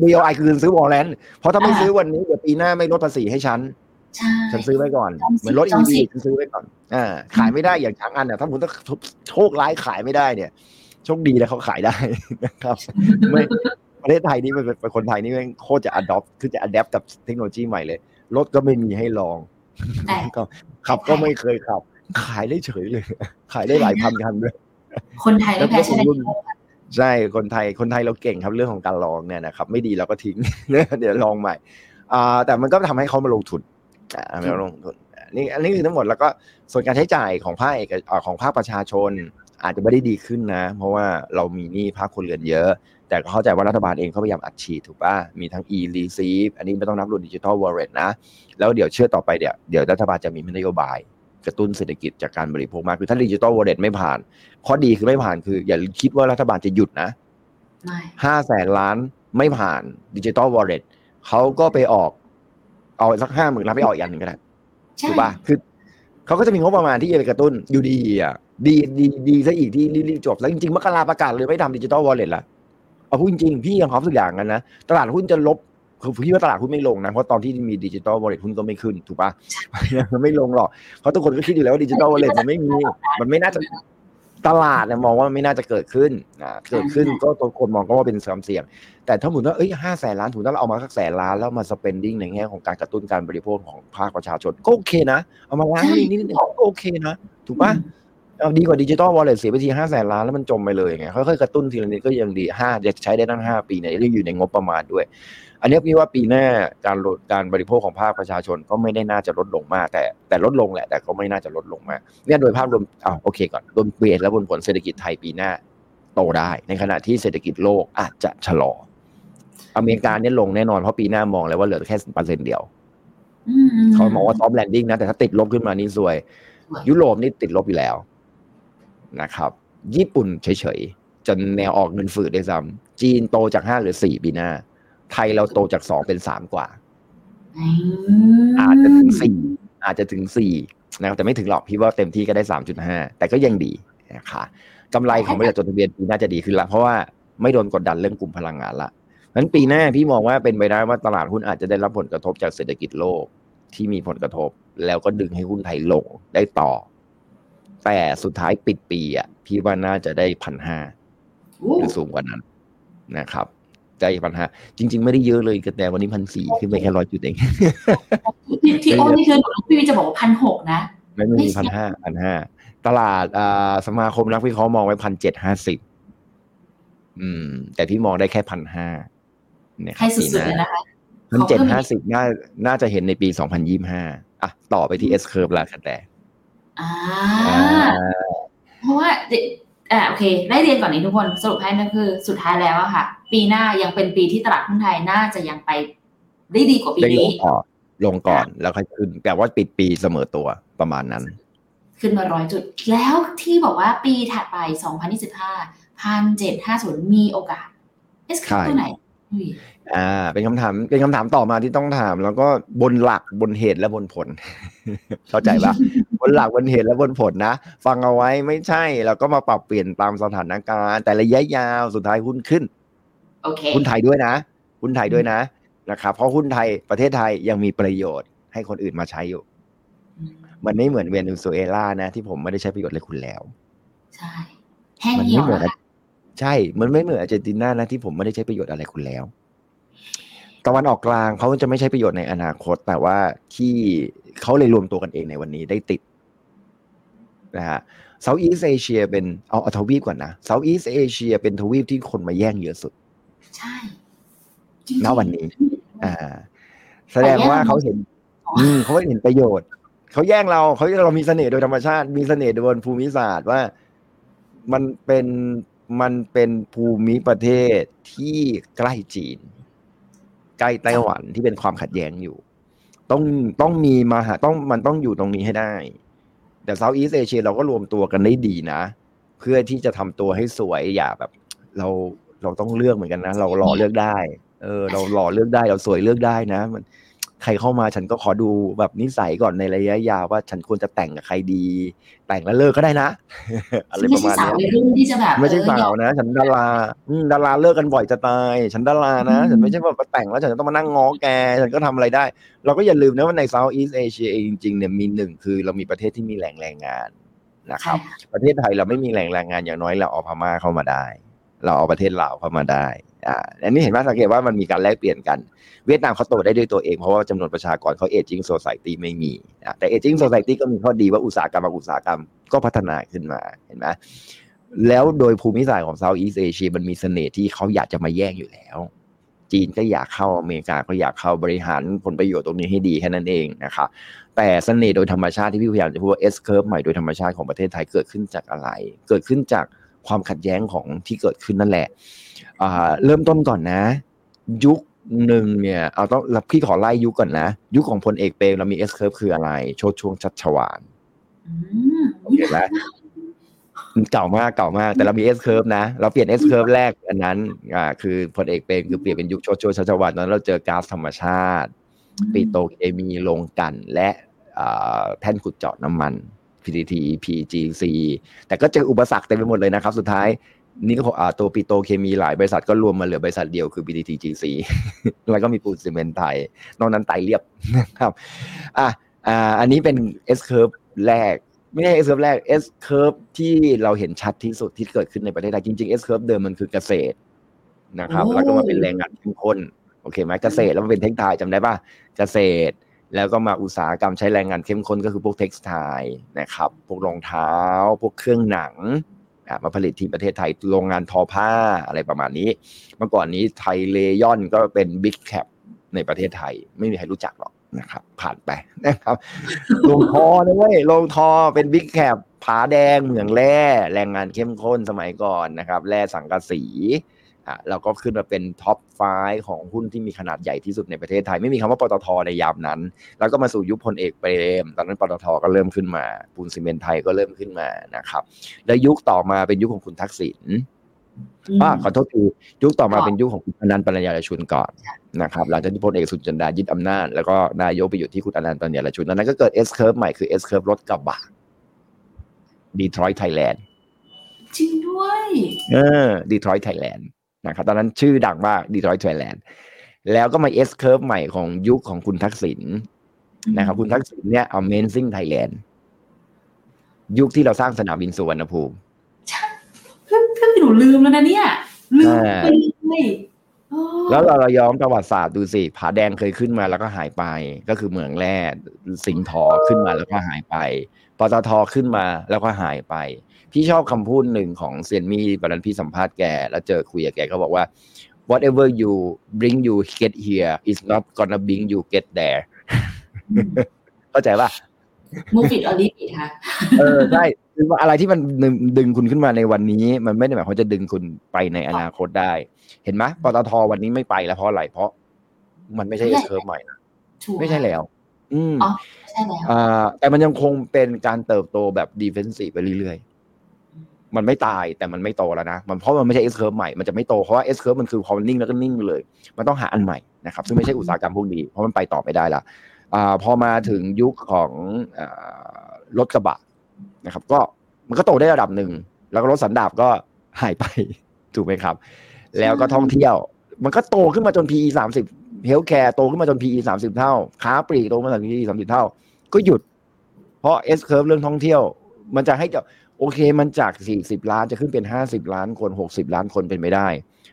Speaker 2: BOI คือซื้อ warrant เพราะถ้าไม่ซื้อวันนี้เดี๋ยวปีหน้าไม่ลดภาษีให้ฉัน ฉันซื้อไว้ก่อน
Speaker 1: จองสิทธิ์
Speaker 2: เหมือนรถ
Speaker 1: จอง
Speaker 2: EV
Speaker 1: สิทธิ์
Speaker 2: ฉันซื้อไว้ก่อนอ่าขายไม่ได้อย่างช้างอันเนี่ยถ้าผมต้องโชคร้ายขายไม่ได้เนี่ยโชคดีแล้วเขาขายได้นะครับไม่ประเทศไทยนี่มันเป็นคนไทยนี่แม่งโคตรจะ adopt คือจะ adapt กับเทคโนโลยีใหม่เลย รถก็ไม่มีให้ลอง
Speaker 1: แต่
Speaker 2: ก็ขับก็ไม่เคยขับ ขายได้เฉยเลย ขายได้หลายพันคันด้วย
Speaker 1: คนไทยไม่แพ้ชาติ
Speaker 2: ใช่คนไทยคนไทยเราเก่งครับเรื่องของการลองเนี่ยนะครับ ไม่ดีเราก็ทิ้งเดี๋ยวลองใหม่อ่าแต่มันก็ทำให้เขามาลงทุน อ่ามาลงทุนอันนี่อันนี้คือทั้งหมดแล้วก็ส่วนการใช้จ่ายของภาคเอกอ่าของภาคประชาชนอาจจะไม่ได้ดีขึ้นนะ เพราะว่าเรามีหนี้ภาคคนเรือนเยอะ แต่ก็เข้าใจว่ารัฐบาลเองเขาพยายามอัดฉีดถูกป่ะ มีทั้ง e receive อันนี้ไม่ต้องนับรวมดิจิทัล wallet นะ แล้วเดี๋ยวเชื่อต่อไปเดี๋ยวเดี๋ยวรัฐบาลจะมีนโยบาย กระตุ้นเศรษฐกิจจากการบริโภคมากคือถ้าดิจิทัล wallet ไม่ผ่าน ข้อดีคือไม่ผ่านคือ อย่าคิดว่ารัฐบาลจะหยุดนะ
Speaker 1: ไม่
Speaker 2: ห้าแสนล้านไม่ผ่านดิจิ t a ลวอลเล็ตเขาก็ไปออก เอาสักห้าหมื่นล้านไปออกอีกอันหนึ่งก็ได้
Speaker 1: ใช่
Speaker 2: ถูกป่ะคือเขาก็จะมีงบประมาณที่จะไปกระตุ้นอยู่ดีอะดีดีดีซะอีกที่รีบๆจบ แล้วจริงๆมกราประกาศเลยไม่ทำดิจิ t a ลวอลเล็ตละเอาพูดจริงๆพี่ยังความรู้สึกอย่างนั้นนะ ตลาดหุ้นจะลบคือพี่ว่าตลาดหุ้นไม่ลงนะ เพราะตอนที่มีดิจิ t a ลวอลเล็ตหุ้นก็ไม่ขึ้นถูกป่ะมันไม่ลงหรอก เพราะทุกคนก็คิดอยู่แล้วว่าดิจิ t a ลวอลเล็ตมันไม่มี มันไม่น่าจะตลาดเนี่ยมองว่าไม่น่าจะเกิดขึ้นนะเกิดขึ้นก็ตัวคนมองก็ว่าเป็นความเสี่ยง แต่ถ้าหมุนว่าเอ้ยห้าแสนล้านถุงถ้าเราเอามาสักแสนล้านแล้วมา spending ในแง่ของการกระตุ้นการบริโภคของภาคประชาชนก็โอเคนะ เอามาล้างนี่นี่นี่ก็โอเคนะ ถูกปะเอาดีกว่า digital wallet เสียไปทีห้าแสนล้านแล้วมันจมไปเลยไงค่อยๆกระตุ้นทีละนิดก็ยังดีห้าจะใช้ได้ตั้งห้าปีเนี่ยที่อยู่ในงบประมาณด้วย อันนี้พี่ว่าปีหน้าการลดการบริโภคของภาคประชาชนก็ไม่ได้น่าจะลดลงมาก แต่แต่ลดลงแหละ แต่ก็ไม่น่าจะลดลงมากเนี่ยโดยภาพรวมอ้าวโอเคก่อนรวม base และบนผลเศรษฐกิจไทยปีหน้าโตได้ ในขณะที่เศรษฐกิจโลกอาจจะชะลอ อเมริกาเนี่ยลงแน่นอนเพราะปีหน้ามองเลยว่าเหลือแค่เปอร์เซ็นต์เดียว
Speaker 1: อืม
Speaker 2: เขาบอกว่า soft landing นะแต่ถ้าติดลบขึ้นมานี่ซวย
Speaker 1: สวย
Speaker 2: ยุโรปนี่ติดลบอยู่แล้วนะครับ ญี่ปุ่นเฉยๆจนแนวออกเงินฝืดด้วยซ้ำจีนโตจากห้าหรือสี่ปีหน้า ไทยเราโตจากสองเป็นสามกว่า
Speaker 1: อืม
Speaker 2: อาจจะถึงสี่อาจจะถึงสี่นะครับแต่ไม่ถึงหรอกพี่ว่าเต็มที่ก็ได้สามจุดห้าแต่ก็ยังดีนะคะกำไรของบริษัทจดทะเบียนปีหน้าจะดีขึ้นละเพราะว่าไม่โดนกดดันเรื่องกลุ่มพลังงานละ นั้นปีหน้าพี่มองว่าเป็นไปได้ว่าตลาดหุ้นอาจจะได้รับผลกระทบจากเศรษฐกิจโลกที่มีผลกระทบ แล้วก็ดึงให้หุ้นไทยลงได้ต่อ แต่สุดท้ายปิดปีอะพี่ว่าน่าจะได้พันห้า
Speaker 1: อู้
Speaker 2: หรือสูงกว่านั้นนะครับได้พันห้าจริง ๆ ไม่ได้เยอะเลยแต่วันนี้พันสี่ขึ้นไปแค่ร้อยจุดเอง
Speaker 1: ที่ที่โอ้นี่คือหนูพี่วีจะบอกว่าพันหกนะ
Speaker 2: ไม่
Speaker 1: ไม่
Speaker 2: มี
Speaker 1: ใช่
Speaker 2: พันห้าพันห้าตลาดอ่าสมาคมนักวิเคราะห์มองไว้พันเจ็ดห้าสิบอืม แต่พี่มองได้แค่พันห้า เนี่ยค
Speaker 1: ให้
Speaker 2: รับ
Speaker 1: สุ
Speaker 2: ปี
Speaker 1: ด
Speaker 2: หน้า
Speaker 1: ๆเลยนะคะ
Speaker 2: พันเจ็ดห้าสิบน่าน่าจะเห็นในปีสองพันยี่ห้าอะต่อไปที่ S curve ละกันแต่
Speaker 1: อ่า
Speaker 2: อ่า
Speaker 1: เพราะว่าเดอ่าโอเค ได้เรียนก่อนนี้ทุกคนสรุปให้นั่นคือสุดท้ายแล้วอะค่ะ ปีหน้ายังเป็นปีที่ตลาดหุ้นไทยน่าจะยังไปได้ดีกว่าปี
Speaker 2: ได้ล
Speaker 1: นี้
Speaker 2: งก่อนลงก่อนแล้วค่อยขึ้นแต่ว่าปิดปีเสมอตัวประมาณนั้น
Speaker 1: ขึ้นมาร้อยจุด แล้วที่บอกว่าปีถัดไป 2025พันเจ็ดห้าศูนย์มีโอกาสเอส
Speaker 2: ใช่
Speaker 1: ตัวไหน อุ้ย
Speaker 2: อ่า เป็นคำถาม เป็นคำถามต่อมาที่ต้องถาม แล้วก็บนหลักบนเหตุและบนผล เข้าใจปะบนหลักบนเหตุและบนผลนะ ฟังเอาไว้ไม่ใช่ แล้วก็มาปรับเปลี่ยนตามสถานการณ์ แต่ระยะยาวสุดท้ายหุ้นขึ้น
Speaker 1: โอเค
Speaker 2: หุ้นไทยด้วยนะหุ้นไทยด้วยนะนะครับ เพราะหุ้นไทยประเทศไทยยังมีประโยชน์ให้คนอื่นมาใช้อยู่
Speaker 1: อืม
Speaker 2: มันไม่เหมือนเวเนซุเอลานะที่ผมไม่ได้ใช้ประโยชน์เลยคุณแล้ว
Speaker 1: ใช่แห้ง
Speaker 2: มั
Speaker 1: เหี่ย
Speaker 2: ไม่
Speaker 1: ว
Speaker 2: เหมือน
Speaker 1: นะคะ
Speaker 2: ใช่ มันไม่เหมือนอาร์เจนตินานะที่ผมไม่ได้ใช้ประโยชน์อะไรคุณแล้ว ตะวันออกกลางเขาจะไม่ใช้ประโยชน์ในอนาคต แต่ว่าที่เขาเลยรวมตัวกันเองในวันนี้ได้ติดนะฮะเซาท์อีสเอเชียเป็นเอาเอาทวีปก่อนนะเซาท์อีสเอเชียเป็นทวีปที่คนมาแย่งเยอะสุด
Speaker 1: ใช่จริงๆ
Speaker 2: ณวันนี้ อ่า แสดงว่าเขาเห็น อืมเขาเห็นประโยชน์ เขาแย่งเราเขาเรามีเสน่ห์โดยธรรมชาติ มีเสน่ห์โดยบนภูมิศาสตร์ว่า มันเป็น มันเป็นภูมิประเทศที่ใกล้จีน ใกล้ไต้หวันที่เป็นความขัดแย้งอยู่ ต้องต้องมีมาหาต้องมันต้องอยู่ตรงนี้ให้ได้ แต่เซาท์อีสเอเชียเราก็รวมตัวกันได้ดีนะ เพื่อที่จะทำตัวให้สวยอย่าแบบ เราเราต้องเลือกเหมือนกันนะ เราหล่อเลือกได้ เออ เราหล่อเลือกได้เราสวยเลือกได้นะ มัน ใครเข้ามาฉันก็ขอดูแบบนิสัยก่อนในระยะยาวว่าฉันควรจะแต่งกับใครดี แต่งแล้วเลิกก็ได้นะอะไรประมาณ
Speaker 1: ไม่ใช่สาว
Speaker 2: เนี้ย
Speaker 1: วัยรุ่นที่จะแบบ
Speaker 2: ไม่ใช่
Speaker 1: เออ
Speaker 2: สาวนะ ฉันดาราอืมดาราเลิกกันบ่อยจะตาย ฉันดารานะ ฉันไม่ใช่แบบมาแต่งแล้วฉันจะต้องมานั่งง้อแก ฉันก็ทำอะไรได้ เราก็อย่าลืมนะว่าใน South East Asia เองจริงๆเนี่ยมีหนึ่งคือเรามีประเทศที่มีแหล่งแรงงานนะครับ
Speaker 1: ใช่ค่ะ
Speaker 2: ประเทศไทยเราไม่มีแหล่งแรงงานอย่างน้อยเราเอาพม่าเข้ามาได้ เราเอาประเทศลาวเข้ามาได้ อ่าอันนี้เห็นไหมสังเกตว่ามันมีการแลกเปลี่ยนกัน เวียดนามเขาโตได้ด้วยตัวเองเพราะว่าจำนวนประชากรเขาเอจิ้งโซซตี้ไม่มีอะแต่เอจิ้งโซซตี้ก็มีข้อดีว่าอุตสาหกรรมบางอุตสาหกรรมก็พัฒนาขึ้นมาเห็นไหมแล้วโดยภูมิศาสตร์ของเซาท์อีสเอเชียมันมีเสน่ห์ที่เขาอยากจะมาแย่งอยู่แล้ว จีนก็อยากเข้าอเมริกาก็อยากเข้าบริหารผลประโยชน์ตรงนี้ให้ดีแค่นั้นเองนะครับแต่เสน่ห์โดยธรรมชาติที่พี่พยายามจะพูดว่า S curve ใหม่โดยธรรมชาติของประเทศไทยเกิดขึ้นจากอะไร เกิดขึ้นจากความขัดแย้งของที่เกิดขึ้นนั่นแหละ เริ่มต้นก่อนนะ ยุคหนึ่งเนี่ยเอาต้องรับพี่ขอไล่ยุคก่อนนะ ยุคของพลเอกเปรมเรามี S curve คืออะไร โชดช่วงชัชวาน
Speaker 1: อืม
Speaker 2: โอเคไหมเก่ามากเก่ามาก แต่เรามี S curve นะ เราเปลี่ยน S curve แรกอันนั้นอ่าคือพลเอกเปรมคือเปลี่ยนเป็นยุคโชดช่วงชัชวานตอนนั้นเราเจอก๊าซธรรมชาติปิโตรเคมีลงกลันและอ่าแท่นขุดเจาะน้ำมัน PTT PGC แต่ก็เจออุปสรรคเต็มไปหมดเลยนะครับ สุดท้าย นี่ก็อ่าตัวปิโตรเคมีหลายบริษัทก็รวมมาเหลือบริษัทเดียวคือ PTTGC แล้วก็มีปูนซีเมนต์ไทย นอกนั้นไตายเรียบนะครับอะอ่าอันนี้เป็น S curve แรก ไม่ใช่ S curve แรก S curve ที่เราเห็นชัดที่สุดที่เกิดขึ้นในประเทศไทยจริงๆ S curve เดิมมันคือเกษตรนะครับ
Speaker 1: โอ้
Speaker 2: แล้วก็มาเป็นแรงงานเข้มข้นโอเคไหมเกษตรแล้วมันเป็นเทคไทยจำได้ป่ะเกษตรแล้วก็มาอุตสาหกรรมใช้แรงงานเข้มข้นก็คือพวกเท็กซ์ไทนะครับ พวกรองเท้า พวกเครื่องหนังอะ มาผลิตที่ประเทศไทยโรงงานทอผ้าอะไรประมาณนี้ เมื่อก่อนนี้ไทยเรยอนก็เป็น big cap ในประเทศไทย ไม่มีใครรู้จักหรอกนะครับ ผ่านไปนะครับโรงทอนะเว้ยโรงทอเป็น big cap ผาแดงเหมืองแร่แรงงานเข้มข้นสมัยก่อนนะครับแร่สังกะสีอะเราก็ขึ้นมาเป็น top five ของหุ้นที่มีขนาดใหญ่ที่สุดในประเทศไทย ไม่มีคำว่าปตทในยามนั้น แล้วก็มาสู่ยุคพลเอกเปรม ตอนนั้นปตทก็เริ่มขึ้นมา ปูนซีเมนต์ไทยก็เริ่มขึ้นมานะครับ แล้วยุคต่อมาเป็นยุคของคุณทักษิณ
Speaker 1: อืม
Speaker 2: อ่าขอโทษทียุคต่อมา
Speaker 1: ก่อน
Speaker 2: เป็นยุคของคุณอานันท์ปันยารชุนก่อนนะครับหลังจากที่พลเอกสุนทรจันดายึดอำนาจแล้วก็นายกไปอยู่ที่คุณอานันท์ปันยารชุนตอนนั้นก็เกิด S curve ใหม่คือ S curve รถกระบะดีทรอยต์ไทยแลนด์
Speaker 1: จริงด้วย
Speaker 2: เออดีทรอยต์ไทยแลนด์ นะครับตอนนั้นชื่อดังมากดีทรอยต์ไทยแลนด์แล้วก็มา S curve ใหม่ของยุคของคุณทักษิณนะครับคุณทักษิณเนี่ย Amazing Thailand ยุคที่เราสร้างสนามบินสุวรรณภูมิ
Speaker 1: เพื่อนเพื่อนหนูลืมแล้วนะเนี่ย ลืม
Speaker 2: อ่า
Speaker 1: ไปเลยโอ้
Speaker 2: แล้วเราเราย้อนประวัติศาสตร์ดูสิ ผาแดงเคยขึ้นมาแล้วก็หายไป ก็คือเหมืองแร่สิงห์ทอขึ้นมาแล้วก็หายไปปตทขึ้นมาแล้วก็หายไป พี่ชอบคำพูดหนึ่งของเซียนมี่วันนั้นพี่สัมภาษณ์แก แล้วเจอคุยกับแกก็บอกว่า whatever you bring you get here is not gonna bring you get there เข้าใจป่ะ
Speaker 1: มูฟิตออดีฟิตค่ะ
Speaker 2: เออใช่คือว่าอะไรที่มันดึงดึงคุณขึ้นมาในวันนี้ มันไม่ได้หมายความว่าจะดึงคุณไปในอนาคตได้ เห็นไหมปตทวันนี้ไม่ไปแล้วเพราะอะไรเพราะ มันไม่ใช่
Speaker 1: ไม่
Speaker 2: เอ
Speaker 1: ใช่
Speaker 2: สเคิร์ฟใหม่นะ
Speaker 1: ถูก
Speaker 2: ไม่ใช่แล้ว อืม
Speaker 1: อ๋อใช่แล้ว
Speaker 2: อ่าแต่มันยังคงเป็นการเติบโตแบบดีเฟนซีฟไปเรื่อยๆ มันไม่ตายแต่มันไม่โตแล้วนะมันเพราะมันไม่ใช่ S curve ใหม่มันจะไม่โตเพราะว่า S curve มันคือพอมันนิ่งแล้วก็นิ่งเลย มันต้องหาอันใหม่นะครับซึ่งไม่ใช่อุตสาหกรรมพวกนี้เพราะมันไปต่อไม่ได้ละอพอมาถึงยุคของรถกระบะนะครับ ก็มันก็โตได้ระดับหนึ่งแล้วก็รถสันดาปก็หายไปถูกไหมครับ แล้วก็ท่องเที่ยว มันก็โตขึ้นมาจน PE สามสิบ healthcare โตขึ้นมาจน PE สามสิบเท่า ค้าปลีกโตมาจน PE สามสิบเท่า ก็หยุด เพราะ S curve เรื่องท่องเที่ยว มันจะให้จะ โอเคมันจาก 40 ล้านจะขึ้นเป็น 50 ล้านคน 60 ล้านคนเป็นไม่ได้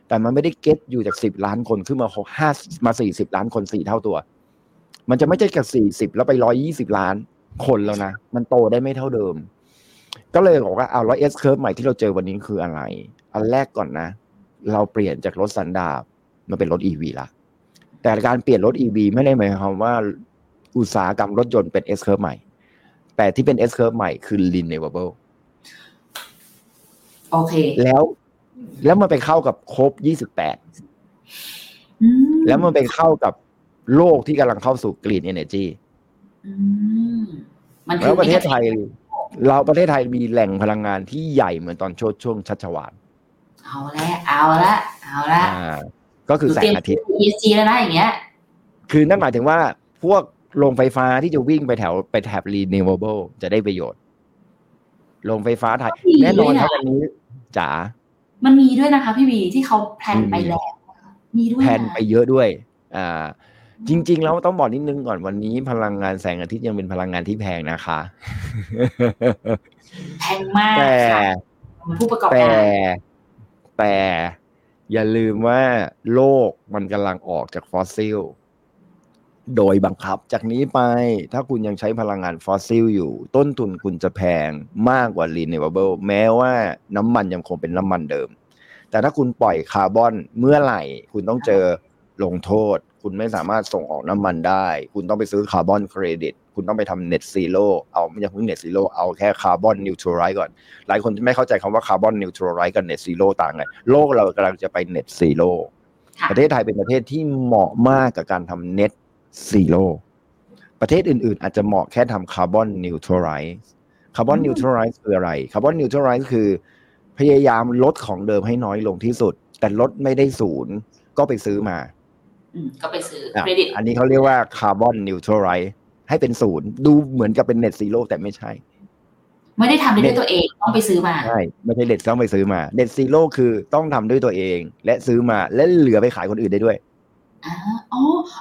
Speaker 2: แต่มันไม่ได้เก็ตอยู่จาก 10 ล้านคนขึ้นมา5มา 40 ล้านคนสี่เท่าตัว มันจะไม่ใช่จาก40 แล้วไป 120 ล้านคนแล้วนะ มันโตได้ไม่เท่าเดิม ก็เลยบอกว่าเอาแล้ว S curve ใหม่ที่เราเจอวันนี้คืออะไร อันแรกก่อนนะ เราเปลี่ยนจากรถสันดาปมาเป็นรถ EV ละแต่การเปลี่ยนรถ EV ไม่ได้หมายความว่าอุตสาหกรรมรถยนต์เป็น S curve ใหม่ แต่ที่เป็น S curve ใหม่คือ renewable
Speaker 1: โอเค
Speaker 2: แล้ว แล้วมันไปเข้ากับโคบ28
Speaker 1: อืม
Speaker 2: แล้วมันไปเข้ากับโลกที่กำลังเข้าสู่ green energy
Speaker 1: อืมมันคื
Speaker 2: แล้
Speaker 1: อ
Speaker 2: วประเทศไทย เราประเทศไทยมีแหล่งพลังงานที่ใหญ่เหมือนตอนช่วงช่วงชัชวาล
Speaker 1: เอาละเอาละเอาละ
Speaker 2: อ่าก็คือแสงอาทิตย์
Speaker 1: หนูเตรียม ESG แล้วนะอย่างเงี้ย
Speaker 2: คือนั่นหมายถึงว่าพวกโรงไฟฟ้าที่จะวิ่งไปแถวไปแถบ renewable จะได้ประโยชน์ โรงไฟฟ้าไทย
Speaker 1: ดี
Speaker 2: แน่นอน
Speaker 1: ด้วยนะ
Speaker 2: ครับวันนี้ จ๋า
Speaker 1: มันมีด้วยนะคะพี่วีที่เขาแพลนไป
Speaker 2: มี
Speaker 1: แล้วมีด้วย
Speaker 2: แผน
Speaker 1: นะ
Speaker 2: ไปเยอะด้วย อ่า จริง ๆ แล้วต้องบอกนิดนึงก่อนวันนี้พลังงานแสงอาทิตย์ยังเป็นพลังงานที่แพงนะคะ
Speaker 1: แพงมาก
Speaker 2: แต่
Speaker 1: ค่ะเป็นผู้ประกอบ
Speaker 2: แต่
Speaker 1: การ
Speaker 2: แต่อย่าลืมว่าโลกมันกำลังออกจากฟอสซิล โดยบังคับ จากนี้ไปถ้าคุณยังใช้พลังงานฟอสซิลอยู่ ต้นทุนคุณจะแพงมากกว่า renewable แม้ว่าน้ำมันยังคงเป็นน้ำมันเดิม แต่ถ้าคุณปล่อยคาร์บอนเมื่อไหร่ คุณต้องเจอลงโทษ คุณไม่สามารถส่งออกน้ำมันได้ คุณต้องไปซื้อ carbon credit คุณต้องไปทำ net zeroเอาไม่ใช่เพิ่ง net zero เอาแค่ carbon neutralize ก่อน หลายคนไม่เข้าใจคำว่า carbon neutralize กับ net zero ต่างไงโลกเรากำลังจะไป net zero
Speaker 1: ค่ะ
Speaker 2: ประเทศไทยเป็นประเทศที่เหมาะมากกับการทำ net zero ประเทศอื่นๆ อาจจะเหมาะแค่ทำ carbon neutralize carbon neutralize คืออะไร carbon neutralize คือ พยายามลดของเดิมให้น้อยลงที่สุด แต่ลดไม่ได้ศูนย์ก็ไปซื้อมา
Speaker 1: อืมก็ไปซื้อ
Speaker 2: อะ
Speaker 1: เครดิต
Speaker 2: อันนี้เขาเรียกว่า carbon neutralize ให้เป็นศูนย์ดูเหมือนกับเป็น net zero แต่ไม่ใช่
Speaker 1: ไม่ได้ทำได้ด้วยตัวเองต้องไปซื้อมา
Speaker 2: ใช่ไม่ใช่เน็ตต้องไปซื้อมา net zero คือต้องทำด้วยตัวเอง และซื้อมาและเหลือไปขายคนอื่นได้ด้วย
Speaker 1: อ๋อ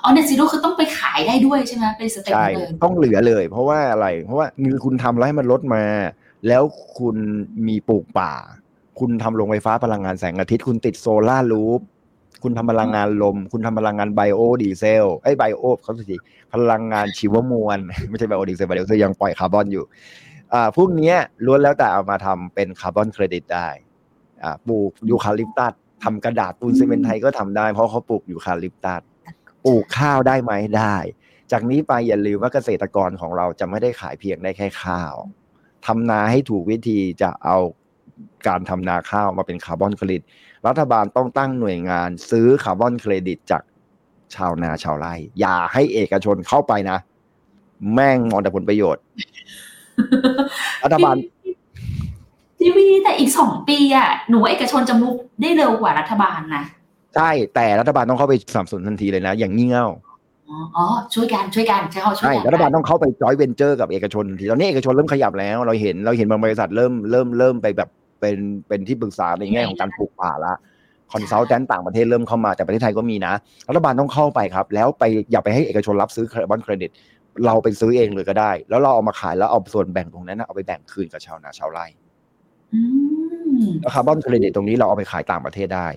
Speaker 1: อ๋อ net zero คือต้องไปขายได้ด้วยใช่ไหมเป็น step
Speaker 2: ใช่
Speaker 1: เลย
Speaker 2: ต้องเหลือเลย เพราะว่าอะไร เพราะว่าคือคุณทำแล้วให้มันลดมา แล้วคุณมีปลูกป่า คุณทำโรงไฟฟ้าพลังงานแสงอาทิตย์ คุณติด solar roofคุณทำพลังงานลม คุณทำพลังงานไบโอดีเซลไอ้ bio เขาสิพลังงานชีวมวล ไม่ใช่ไบโอดีเซลไบโอดีเซลยังปล่อยคาร์บอนอยู่ อ่าพวกเนี้ยล้วนแล้วแต่เอามาทำเป็นคาร์บอนเครดิตได้ อ่าปลูกยูคาลิปตัส ทำกระดาษปูนซีเมนต์ไทยก็ทำได้ เพราะเขาปลูกยูคาลิปตัสปลูกข้าวได้ไหมได้ จากนี้ไปอย่าลืมว่าเกษตรกรของเราจะไม่ได้ขายเพียงได้แค่ข้าวทำนาให้ถูกวิธีจะเอาการทำนาข้าวมาเป็นคาร์บอนเครดิต รัฐบาลต้องตั้งหน่วยงานซื้อคาร์บอนเครดิตจากชาวนาชาวไร่ อย่าให้เอกชนเข้าไปนะ แม่งมองแต่ผลประโยชน์ รัฐบาล
Speaker 1: พี่วีแต่อีกสองปีอะหนูว่าเอกชนจะ move ได้เร็วกว่ารัฐบาลนะ
Speaker 2: ใช่แต่รัฐบาลต้องเข้าไปสนับสนุนทันทีเลยนะ อย่างงี่เง่า
Speaker 1: อ๋ออ๋อช่วยกันช่วยกันใช้เขาช่วย
Speaker 2: ใช่
Speaker 1: กัน
Speaker 2: รัฐบาลต้องเข้าไปจอยเวนเจอร์กับเอกชนทันทีตอนนี้เอกชนเริ่มขยับแล้ว เราเห็นเราเห็นบางบริษัทเริ่มเริ่มเริ่มไปแบบเป็นเป็นที่ปรึกษาในแง่ของการปลูกป่าละ consultant ต่างประเทศเริ่มเข้ามาแต่ประเทศไทยก็มีนะ รัฐบาลต้องเข้าไปครับ แล้วไปอย่าไปให้เอกชนรับซื้อคาร์บอนเครดิต เราไปซื้อเองเลยก็ได้ แล้วเราเอามาขายแล้วเอาส่วนแบ่งตรงนั้นนะเอาไปแบ่งคืนกับชาวนาชาวไร่
Speaker 1: อืม
Speaker 2: แล้ว คาร์บอนเครดิตตรงนี้เราเอาไปขายต่างประเทศได้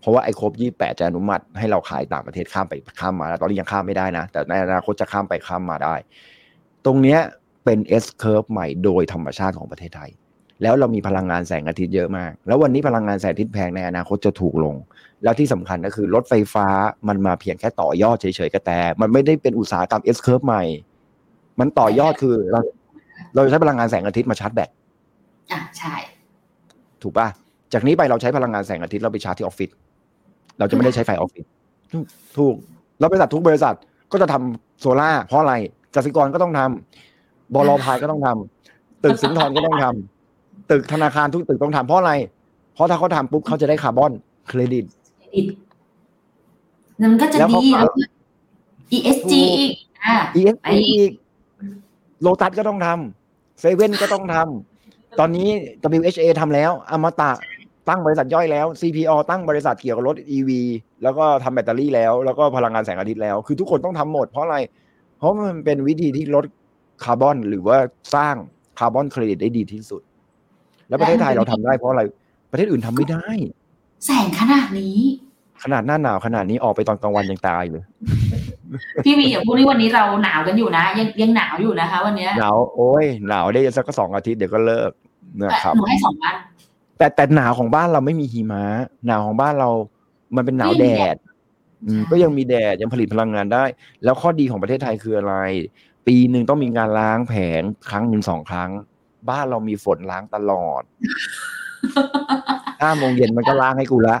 Speaker 2: เพราะว่าไอ้ COP 28 จะอนุมัติให้เราขายต่างประเทศข้ามไปข้ามมาแล้วตอนนี้ยังข้ามไม่ได้นะ แต่ในอนาคตจะข้ามไปข้ามมาได้ ตรงเนี้ยเป็น S curve ใหม่โดยธรรมชาติของประเทศไทย แล้วเรามีพลังงานแสงอาทิตย์เยอะมาก แล้ววันนี้พลังงานแสงอาทิตย์แพงในอนาคตจะถูกลง แล้วที่สำคัญก็คือรถไฟฟ้ามันมาเพียงแค่ต่อยอดเฉยๆก็แต่ มันไม่ได้เป็นอุตสาหกรรม S curve ใหม่ มันต่อยอดคือเราเราใช้พลังงานแสงอาทิตย์มาชาร์จแบต
Speaker 1: อะใช่
Speaker 2: ถูกป่ะ จากนี้ไปเราใช้พลังงานแสงอาทิตย์เราไปชาร์จที่ออฟฟิศเราจะไม่ได้ใช้ไฟออฟฟิศถูกแล้วบริษัททุกบริษัทก็จะทำโซล่าร์เพราะอะไรกสิกรก็ต้องทำบลพายก็ต้องทำตึกสิงห์ทรก็ต้องทำตึกธนาคารทุกตึกต้องทำเพราะอะไร เพราะถ้าเขาทำปุ๊บเขาจะได้คาร์บอนเครดิต
Speaker 1: อีกนั่นก็จะ
Speaker 2: แล้วเขา
Speaker 1: ดี
Speaker 2: ก็
Speaker 1: แล้วก็ ESG อีกอ่า
Speaker 2: ESG
Speaker 1: ไปอีก
Speaker 2: อีกโลตัสก็ต้องทำเซเว่นก็ต้องทำ ตอนนี้ WHA ทำแล้วอมตะตั้งบริษัทย่อยแล้ว CPO ตั้งบริษัทเกี่ยวกับรถ EV แล้วก็ทำแบตเตอรี่แล้ว แล้วก็พลังงานแสงอาทิตย์แล้ว คือทุกคนต้องทำหมดเพราะอะไร เพราะมันเป็นวิธีที่ลดคาร์บอนหรือว่าสร้างคาร์บอนเครดิตได้ดีที่สุด แล้วประเทศไทยเราทำได้เพราะอะไร ประเทศอื่นทำไม่ได้
Speaker 1: แสงขนาดนี้
Speaker 2: ขนาดหน้าหนาวขนาดนี้ออกไปตอนกลางวันยังตายเลย
Speaker 1: พี่วีอย่าพูดนี่วันนี้เราหนาวกันอยู่นะ ยังยังหนาวอยู่นะคะ วันเนี้ย
Speaker 2: หนาวโอ้ยหนาวได้สักสองอาทิตย์เดี๋ยวก็เลิกนะครับ
Speaker 1: หนูให้สองวัน
Speaker 2: แต่แต่หนาวของบ้านเราไม่มีหิมะหนาวของบ้านเรา มันเป็นหนาวแดดอืม
Speaker 1: ใช่
Speaker 2: ก็ยังมีแดดยังผลิตพลังงานได้ แล้วข้อดีของประเทศไทยคืออะไร ปีหนึ่งต้องมีการล้างแผงครั้งหนึ่งสองครั้ง บ้านเรามีฝนล้างตลอดห้าโมงเย็นมันก็ล้างให้กูละ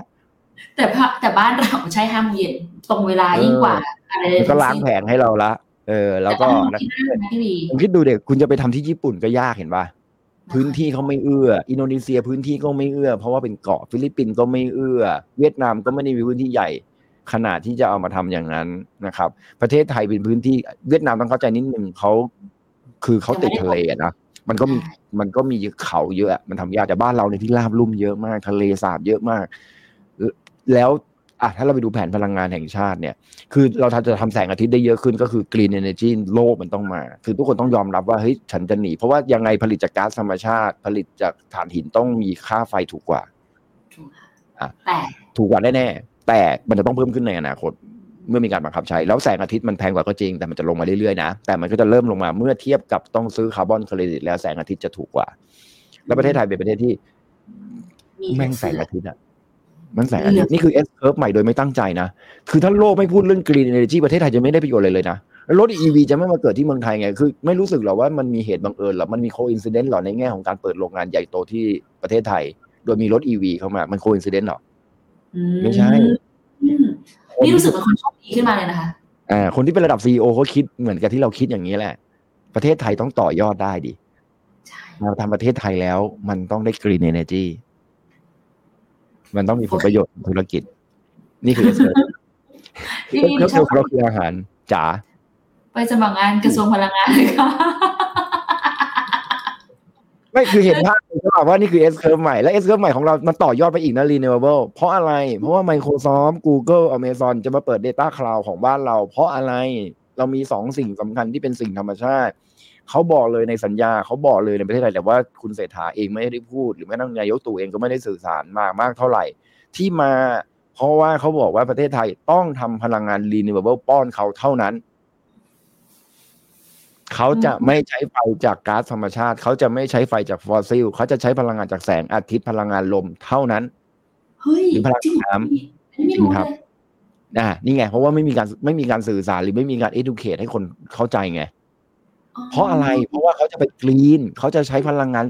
Speaker 1: แต่พะแต่บ้านเราใช้ห้าโมงเย็นตรงเวลายิ่งกว่า อะไร
Speaker 2: มันก็ล้างแผงให้เราละ เออ แล้วก็
Speaker 1: แต่ต้องมองที่หน้านะพี่วี
Speaker 2: ผมคิดดูเด็กคุณจะไปทำที่ญี่ปุ่นก็ยากเห็นปะพื้นที่เขาไม่เอื้อ อินโดนีเซียพื้นที่ก็ไม่เอื้อ เพราะว่าเป็นเกาะฟิลิปปินส์ก็ไม่เอื้อ เวียดนามก็ไม่ได้มีพื้นที่ใหญ่ขนาดที่จะเอามาทำอย่างนั้นนะครับ ประเทศไทยเป็นพื้นที่เวียดนามต้องเข้าใจนิดนึงเขาคือเขาติดทะเลอะนะมันก็มีมันก็มีเขาเยอะ มันทำยากแต่บ้านเราในยที่ราบลุ่มเยอะมาก ทะเลสาบเยอะมาก แล้ว อะถ้าเราไปดูแผนพลังงานแห่งชาติเนี่ย คือเราจะทำแสงอาทิตย์ได้เยอะขึ้นก็คือ green energy โลกมันต้องมา คือทุกคนต้องยอมรับว่าเฮ้ยฉันจะหนี เพราะว่ายังไงผลิตจากก๊าซธรรมชาติ ผลิตจากถ่านหินต้องมีค่าไฟถูกกว่า
Speaker 1: แต่
Speaker 2: ถูกกว่าแน่ๆแต่มันจะต้องเพิ่มขึ้นในอนาคต เมื่อมีการบังคับใช้ แล้วแสงอาทิตย์มันแพงกว่าก็จริง แต่มันจะลงมาเรื่อยๆนะ แต่มันก็จะเริ่มลงมาเมื่อเทียบกับต้องซื้อคาร์บอนเครดิตแล้วแสงอาทิตย์จะถูกกว่า แล้วประเทศไทยเป็นประเทศที่
Speaker 1: มี
Speaker 2: แม่งแสงอาทิตย์อะ มันแสงอาทิตย์นี่คือ S curve ใหม่โดยไม่ตั้งใจนะ คือถ้าโลกไม่พูดเรื่อง green energy ประเทศไทยจะไม่ได้ประโยชน์เลยเลยนะแล้วรถ EV จะไม่มาเกิดที่เมืองไทยไง คือไม่รู้สึกหรอว่ามันมีเหตุบังเอิญหรอ มันมี coincidence หรอในแง่ของการเปิดโรงงานใหญ่โตที่ประเทศไทย โดยมีรถ EV เข้ามา มัน coincidence หรอ
Speaker 1: อื
Speaker 2: ไม่ใช่
Speaker 1: อืมนี่รู้สึกเป็นคนโชคดีขึ้นมาเลยนะคะ
Speaker 2: อ่าคนที่เป็นระดับ CEO เขาคิดเหมือนกับที่เราคิดอย่างนี้แหละ ประเทศไทยต้องต่อยอดได้ดิ
Speaker 1: ใช่
Speaker 2: เราทำประเทศไทยแล้ว มันต้องได้ green energy มันต้องมีผลประโยชน์ทางธุรกิจ นี่คือ S curve
Speaker 1: พี่
Speaker 2: S
Speaker 1: วี
Speaker 2: curve
Speaker 1: ชอบ
Speaker 2: เราคืออาหารจ๋า
Speaker 1: ไปสมัครงานกระทรวงพลังงานเลยค่ะ
Speaker 2: ไม่คือเห็นภาพใช่ป่ะว่านี่คือ S curve ใหม่และ S curve ใหม่ของเรามันต่อยอดไปอีกนะ renewable เพราะอะไร เพราะว่า Microsoft Google Amazon จะมาเปิด Data Cloud ของบ้านเรา เพราะอะไรเรามีสองสิ่งสำคัญที่เป็นสิ่งธรรมชาติ เขาบอกเลยในสัญญาเขาบอกเลยในประเทศไทยแต่ว่าคุณเศรษฐาเองไม่ได้พูด หรือแม้กระทั่งนายกตู่เองก็ไม่ได้สื่อสารมามากเท่าไหร่ ที่มา เพราะว่าเขาบอกว่าประเทศไทยต้องทำพลังงาน renewable ป้อนเขาเท่านั้นเขาจะไม่ใช้ไฟจากก๊าซธรรมชาติ เขาจะไม่ใช้ไฟจากฟอสซิล เขาจะใช้พลังงานจากแสงอาทิตย์พลังงานลมเท่านั้น
Speaker 1: เฮ้ย
Speaker 2: หรือพลัง
Speaker 1: จริงเหรอ
Speaker 2: น้ำ
Speaker 1: พี่อันนี้ไม่รู้
Speaker 2: จริงครับ
Speaker 1: เลย
Speaker 2: อ่านี่ไง เพราะว่าไม่มีการไม่มีการสื่อสารหรือไม่มีการ educate ให้คนเข้าใจไง เพราะอะไรเพราะว่าเขาจะไปกรีนเขาจะใช้พลังงาน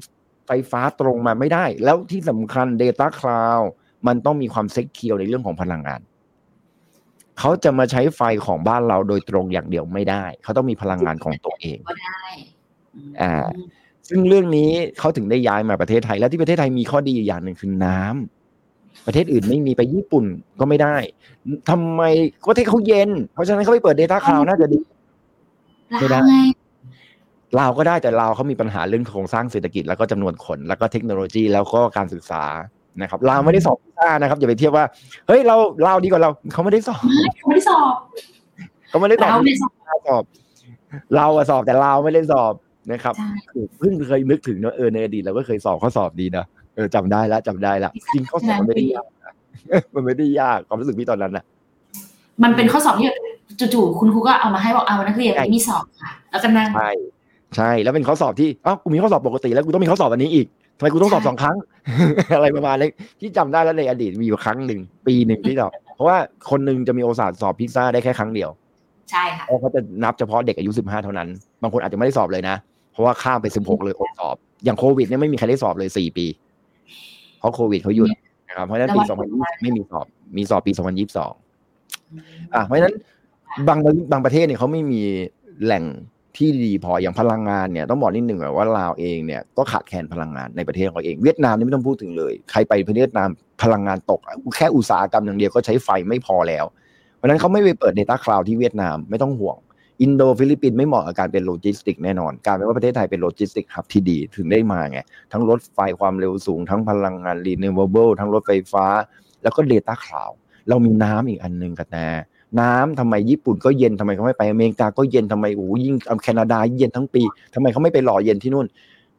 Speaker 2: ไฟฟ้าตรงมาไม่ได้ แล้วที่สำคัญ Data Cloud มันต้องมีความเซ็กเคียวในเรื่องของพลังงาน เขาจะมาใช้ไฟของบ้านเราโดยตรงอย่างเดียวไม่ได้ เขาต้องมีพลังงานของตัวเอง
Speaker 1: ก็ได้
Speaker 2: อ่าซึ่งเรื่องนี้เขาถึงได้ย้ายมาประเทศไทย และที่ประเทศไทยมีข้อดีอย่างหนึ่งคือน้ำประเทศอื่นไม่มีไปญี่ปุ่นก็ไม่ได้ทำไมก็ประเทศเขาเย็น เพราะฉะนั้นเขาไปเปิด Data Cloud น่าจะดีไม่ได้
Speaker 1: ลาวไง
Speaker 2: ลาวก็ได้แต่ลาวเขามีปัญหาเรื่องโครงสร้างเศรษฐกิจแล้วก็จำนวนคน แล้วก็เทคโนโลยีแล้วก็การศึกษานะครับลาวไม่ได้สอบพิซซ่านะครับอย่าไปเทียบว่าเฮ้ยเราลาวดีกว่าเราเขาไม่ได้สอบ
Speaker 1: ไม่ได้สอบ
Speaker 2: เขาไม่ได้สอบ
Speaker 1: เราไม่ได้สอบ
Speaker 2: สอบ เราอะสอบแต่ลาวไม่ได้สอบนะครับ
Speaker 1: ใช่
Speaker 2: คือเพิ่งเคยนึกถึงว่าเออในอดีตเราก็เคยสอบข้อสอบดีนะเออจำได้แล้วจำได้แล้วจริงข้อสอบมันไม่ได้ยากนะมันไม่ได้ยากความรู้สึกพี่ตอนนั้นนะ
Speaker 1: มันเป็นข้อสอบที่แบบจู่ๆคุณครูก็เอามาให้บอกเอานักเรียนวันนี้มีสอบค่ะ แล้วก็นั่ง
Speaker 2: ใช่ใช่แล้วเป็นข้อสอบที่อ้าวกูมีข้อสอบปกติแล้วกูต้องมีข้อสอบอันนี้อีกทำไมกูต้องสอบ
Speaker 1: ใช่
Speaker 2: สองครั้ง อะไรประมาณนี้ที่จำได้แล้วในอดีตมีอยู่ครั้งหนึ่งปีหนึ่งที่สอบเพราะว่าคนหนึ่งจะมีโอกาสสอบพิซซ่าได้แค่ครั้งเดียว
Speaker 1: ใช่ค่ะ
Speaker 2: เพราะเขาจะนับเฉพาะเด็กอายุสิบห้าเท่านั้น บางคนอาจจะไม่ได้สอบเลยนะเพราะว่าข้ามไปสิบหกเลยอดสอบ อย่างโควิดเนี่ยไม่มีใครได้สอบเลยสี่ปี เพราะโควิดเขาหยุดนะครับเพราะฉะนั้นปี
Speaker 1: แล้ว
Speaker 2: ส
Speaker 1: วั
Speaker 2: อง
Speaker 1: น
Speaker 2: พันยี่ไม่มีสอบ มีสอบปีสองพันยี่สิบสองอะเพราะฉะนั้นบางบางประเทศเนี่ยเขาไม่มีแหล่ง ที่ดีพออย่างพลังงานเนี่ยต้องบอกนิดหนึ่งว่าลาวเองเนี่ยก็ขาดแคลนพลังงานในประเทศของเขาเองเวียดนามนี่ไม่ต้องพูดถึงเลย ใครไปประเทศเวียดนามพลังงานตก แค่อุตสาหกรรมอย่างเดียวก็ใช้ไฟไม่พอแล้วเพราะนั้นเขาไม่ไปเปิด Data Cloud ที่เวียดนามไม่ต้องห่วง อินโดฟิลิปปินส์ไม่เหมาะกับการเป็นโลจิสติกแน่นอนการเป็นว่าประเทศไทยเป็นโลจิสติกครับที่ดีถึงได้มาไงทั้งรถไฟความเร็วสูง ทั้งพลังงาน renewable ทั้งรถไฟฟ้า แล้วก็ Data Cloud เรามีน้ำอีกอันหนึ่งกันนะ น้ำทำไมญี่ปุ่นก็เย็นทำไมเขาไม่ไปอเมริกาก็เย็นทำไมโอ้โหยิ่งแคนาดาเย็นทั้งปีทำไมเขาไม่ไปหล่อเย็นที่นู่น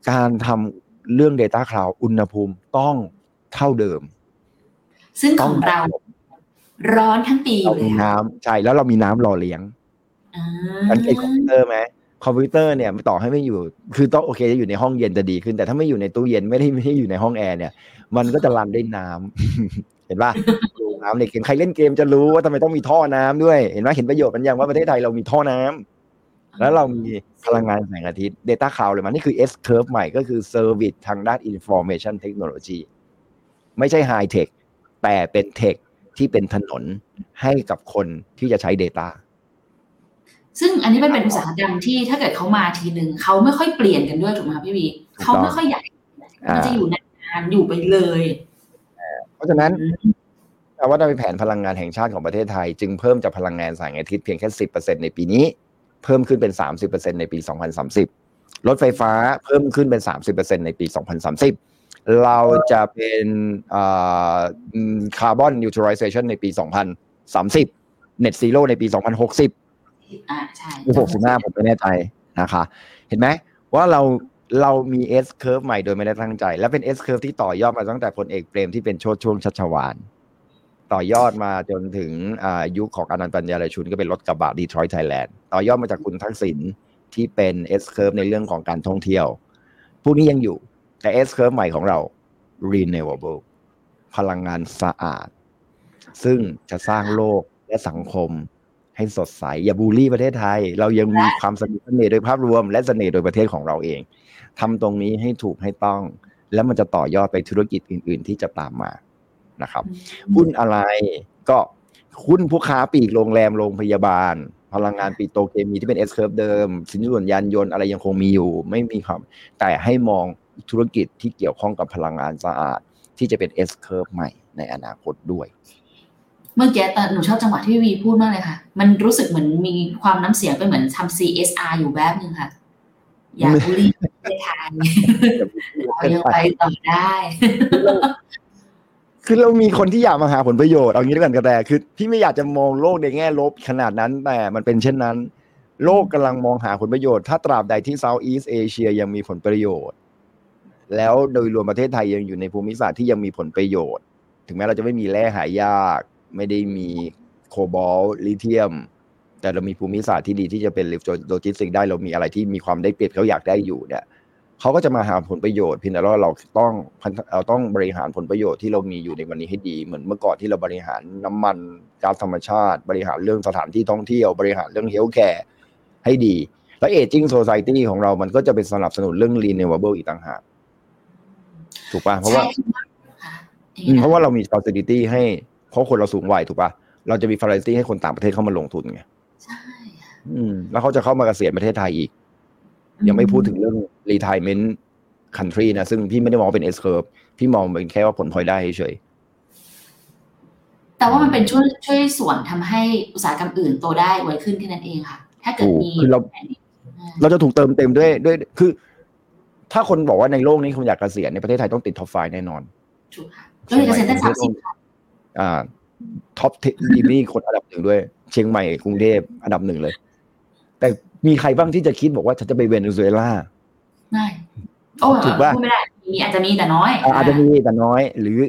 Speaker 2: การทำเรื่อง Data Cloud อุณหภูมิต้องเท่าเดิม
Speaker 1: ซึ่งของเราร้อนทั้งปีอ
Speaker 2: เรา
Speaker 1: ยู่เล
Speaker 2: มี
Speaker 1: ยค่ะ
Speaker 2: น้ำใช่แล้วเรามีน้ำหล่อเลี้ยง
Speaker 1: อ่า
Speaker 2: มันเป็นคอมพิวเตอร์ไหมคอมพิวเตอร์เนี่ยต่อให้ไม่อยู่ คือต้องโอเคจะอยู่ในห้องเย็นจะดีขึ้น แต่ถ้าไม่อยู่ในตู้เย็นไม่ได้ไม่ได้อยู่ในห้องแอร์เนี่ย มันก็จะรันด้วยน้ำเห็นป่ะดู น้ำในเกมใครเล่นเกมจะรู้ว่าทำไมต้องมีท่อน้ำด้วยเห็นไหมเห็นประโยชน์มันยังว่าประเทศไทยเรามีท่อน้ำแล้วเรามีพลังงานแสงอาทิตย์ Data Cloud เลยมันนี่คือ S curve ใหม่ก็คือ Service ทางด้าน Information Technology ไม่ใช่ High Tech แต่เป็น Tech ที่เป็นถนนให้กับคนที่จะใช้ Data
Speaker 1: ซึ่งอันนี้มันเป็นอุตสาหกรรมที่ถ้าเกิดเขามาทีหนึ่งเขาไม่ค่อยเปลี่ยนกันด้วยถูกไหมคะพี่วี
Speaker 2: ถูกต้อง
Speaker 1: เขาไม่ค่อยใหญ่
Speaker 2: อ่า
Speaker 1: มันจะอยู่นานๆอยู่ไปเลย
Speaker 2: เพราะฉะนั้น แต่ว่าในแผนพลังงานแห่งชาติของประเทศไทย จึงเพิ่มจากพลังงานแสงอาทิตย์เพียงแค่ 10%ในปีนี้ เพิ่มขึ้นเป็น 30%ในปี 2030 รถไฟฟ้าเพิ่มขึ้นเป็น 30%ในปี 2030 เราจะเป็น carbon neutralization ในปี 2030 net zero ในปี 2060
Speaker 1: อ่าใช่
Speaker 2: หรือ65ผมไม่แน่ใจนะคะ เห็นไหมว่าเราเรามี S curve ใหม่โดยไม่ได้ตั้งใจ และเป็น S curve ที่ต่อยอดมาตั้งแต่พลเอกเปรมที่เป็นโชติช่วงชัชวาล ต่อยอดมาจนถึงอายุคของอานันท์ปันยารชุนก็เป็นรถกระบะดีทรอยต์ไทยแลนด์ต่อยอดมาจากคุณทักษิณที่เป็น S curve ในเรื่องของการท่องเที่ยวพวกนี้ยังอยู่แต่ S curve ใหม่ของเรา renewable พลังงานสะอาด ซึ่งจะสร้างโลกและสังคมให้สดใส อย่าบูลลี่ประเทศไทย เรายังมีความสนิทสน่ห์โดยภาพรวม และเสน่ห์โดยประเทศของเราเองทำตรงนี้ให้ถูกให้ต้อง แล้วมันจะต่อยอดไปธุรกิจอื่น ๆ ที่จะตามมา นะครับหุ้นอะไรก็หุ้นผู้ค้าปลีกโรงแรมโรงพยาบาล พลังงานปิโตรเคมีที่เป็น S curve เดิม สินส่วนยานยนต์อะไรยังคงมีอยู่ ไม่มีความแต่ให้มองธุรกิจที่เกี่ยวข้องกับพลังงานสะอาด ที่จะเป็น S curve ใหม่ในอนาคตด้วย
Speaker 1: เมื่อกี้แต่หนูชอบจังหวะที่พี่วีพูดมากเลยค่ะ มันรู้สึกเหมือนมีความน้ำเสียงเป็นเหมือนทำ CSR อยู่แบบนึงค่ะ อยากบูลลี่ไม่ทานเรายังไปต่อได้
Speaker 2: คือเรามีคนที่อยากมาหาผลประโยชน์เอางี้ด้วยกันกระแตคือพี่ไม่อยากจะมองโลกในแง่ลบขนาดนั้นแต่มันเป็นเช่นนั้น โลกกำลังมองหาผลประโยชน์ ถ้าตราบใดที่ Southeast Asia ยังมีผลประโยชน์ แล้วโดยรวมประเทศไทยยังอยู่ในภูมิศาสตร์ที่ยังมีผลประโยชน์ ถึงแม้เราจะไม่มีแร่หายาก ไม่ได้มีโคบอลต์ลิเธียม แต่เรามีภูมิศาสตร์ที่ดีที่จะเป็นโลจิสติกได้เรามีอะไรที่มีความได้เปรียบเขาอยากได้อยู่เนี่ย เขาก็จะมาหาผลประโยชน์เพียงแต่ว่าเราต้องเราต้องบริหารผลประโยชน์ที่เรามีอยู่ในวันนี้ให้ดี เหมือนเมื่อก่อนที่เราบริหารน้ำมันก๊าซธรรมชาติ บริหารเรื่องสถานที่ท่องเที่ยวบริหารเรื่อง healthcare ให้ดี แล้ว aging society ของเรามันก็จะเป็นสนับสนุนเรื่อง renewable อีกต่างหากถูกป่ะเพราะว่าเพราะว่าเรามี facility ให้เพราะคนเราสูงวัยถูกป่ะเราจะมี facility ให้คนต่างประเทศเข้ามาลงทุนไง
Speaker 1: ใช่
Speaker 2: อืมแล้วเขาจะเข้ามาเกษียณประเทศไทยอีก ยังไม่พูดถึงเรื่อง retirement country นะ ซึ่งพี่ไม่ได้มองเป็น S curve พี่มองเป็นแค่ว่าผลพลอยได้เฉย
Speaker 1: แต่ว่ามันเป็นช่วยช่วยส่วนทำให้อุตสาหกรรมอื่นโตได้ไวขึ้นแค่นั้นเองค่ะ ถ้าเกิดมี
Speaker 2: คือเราเราจะถูกเติมเต็มด้วยด้วยคือ ถ้าคนบอกว่าในโลกนี้คนอยากเกษียณในประเทศไทยต้องติดท็อปไฟแน่นอน
Speaker 1: ถูกค่ะก็เลยเกษตรได้สามสิบค่ะ
Speaker 2: อ่า top ten นี่คนอันดับหนึ่งด้วย เชียงใหม่กรุงเทพอันดับหนึ่งเลย แต่ มีใครบ้างที่จะคิดบอกว่าฉันจะไปเวเนซุเอลา
Speaker 1: ไม่โอ้
Speaker 2: ถูกปะ
Speaker 1: พูดไม่ได้มีอาจจะมีแต่น้อย
Speaker 2: อ่าอาจจะมีแต่น้อย หรือ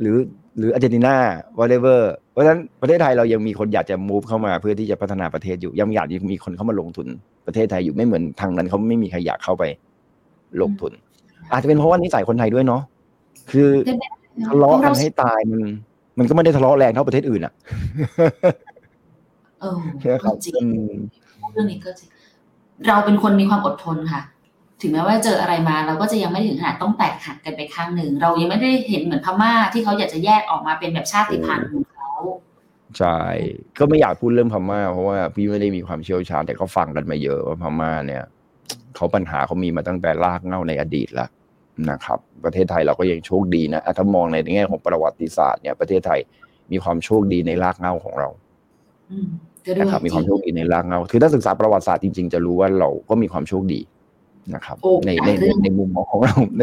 Speaker 2: หรือหรืออาร์เจนตินา whatever เพราะฉะนั้นประเทศไทยเรายังมีคนอยากจะ move เข้ามาเพื่อที่จะพัฒนาประเทศอยู่ ยังอยากมีคนเข้ามาลงทุนประเทศไทยอยู่ไม่เหมือนทางนั้นเขาไม่มีใครอยากเข้าไปลงทุน อาจจะเป็นเพราะว่านิสัยคนไทยด้วยเนาะคือ
Speaker 1: เป็นไปได้
Speaker 2: ทะเลาะกันให้ตายมัน มันก็ไม่ได้ทะเลาะแรงเท่าประเทศอื่นอะ
Speaker 1: เออ
Speaker 2: ใช่ไหมครับ
Speaker 1: จริง
Speaker 2: อืม
Speaker 1: เรื่องนี้ก็จริงเราเป็นคนมีความอดทนค่ะ ถึงแม้ว่าเจออะไรมาเราก็จะยังไม่ถึงขนาดต้องแตกหักกันไปข้างหนึ่ง เรายังไม่ได้เห็นเหมือนพม่าที่เขาอยากจะแยกออกมาเป็นแบบชาติพันธุ์ของเขา
Speaker 2: ใช่ก็ไม่อยากพูดเรื่องพม่า เพราะว่าพี่ไม่ได้มีความเชี่ยวชาญแต่เขาฟังกันมาเยอะว่าพม่าเนี่ยเขาปัญหาเขามีมาตั้งแต่รากเหง้าในอดีตแล้วนะครับ ประเทศไทยเราก็ยังโชคดีนะอะถ้ามองในแง่ของประวัติศาสตร์เนี่ยประเทศไทยมีความโชคดีในรากเหง้าของเรา
Speaker 1: อืมก็ด้วย
Speaker 2: นะครับมีความโชคดีในรากเหง้าคือถ้าศึกษาประวัติศาสตร์จริงๆ จะรู้ว่าเราก็มีความโชคดีนะครับ
Speaker 1: โอ้
Speaker 2: ใน
Speaker 1: ห
Speaker 2: ใน
Speaker 1: ลายเรื่อง
Speaker 2: ในมุมมองของเราใน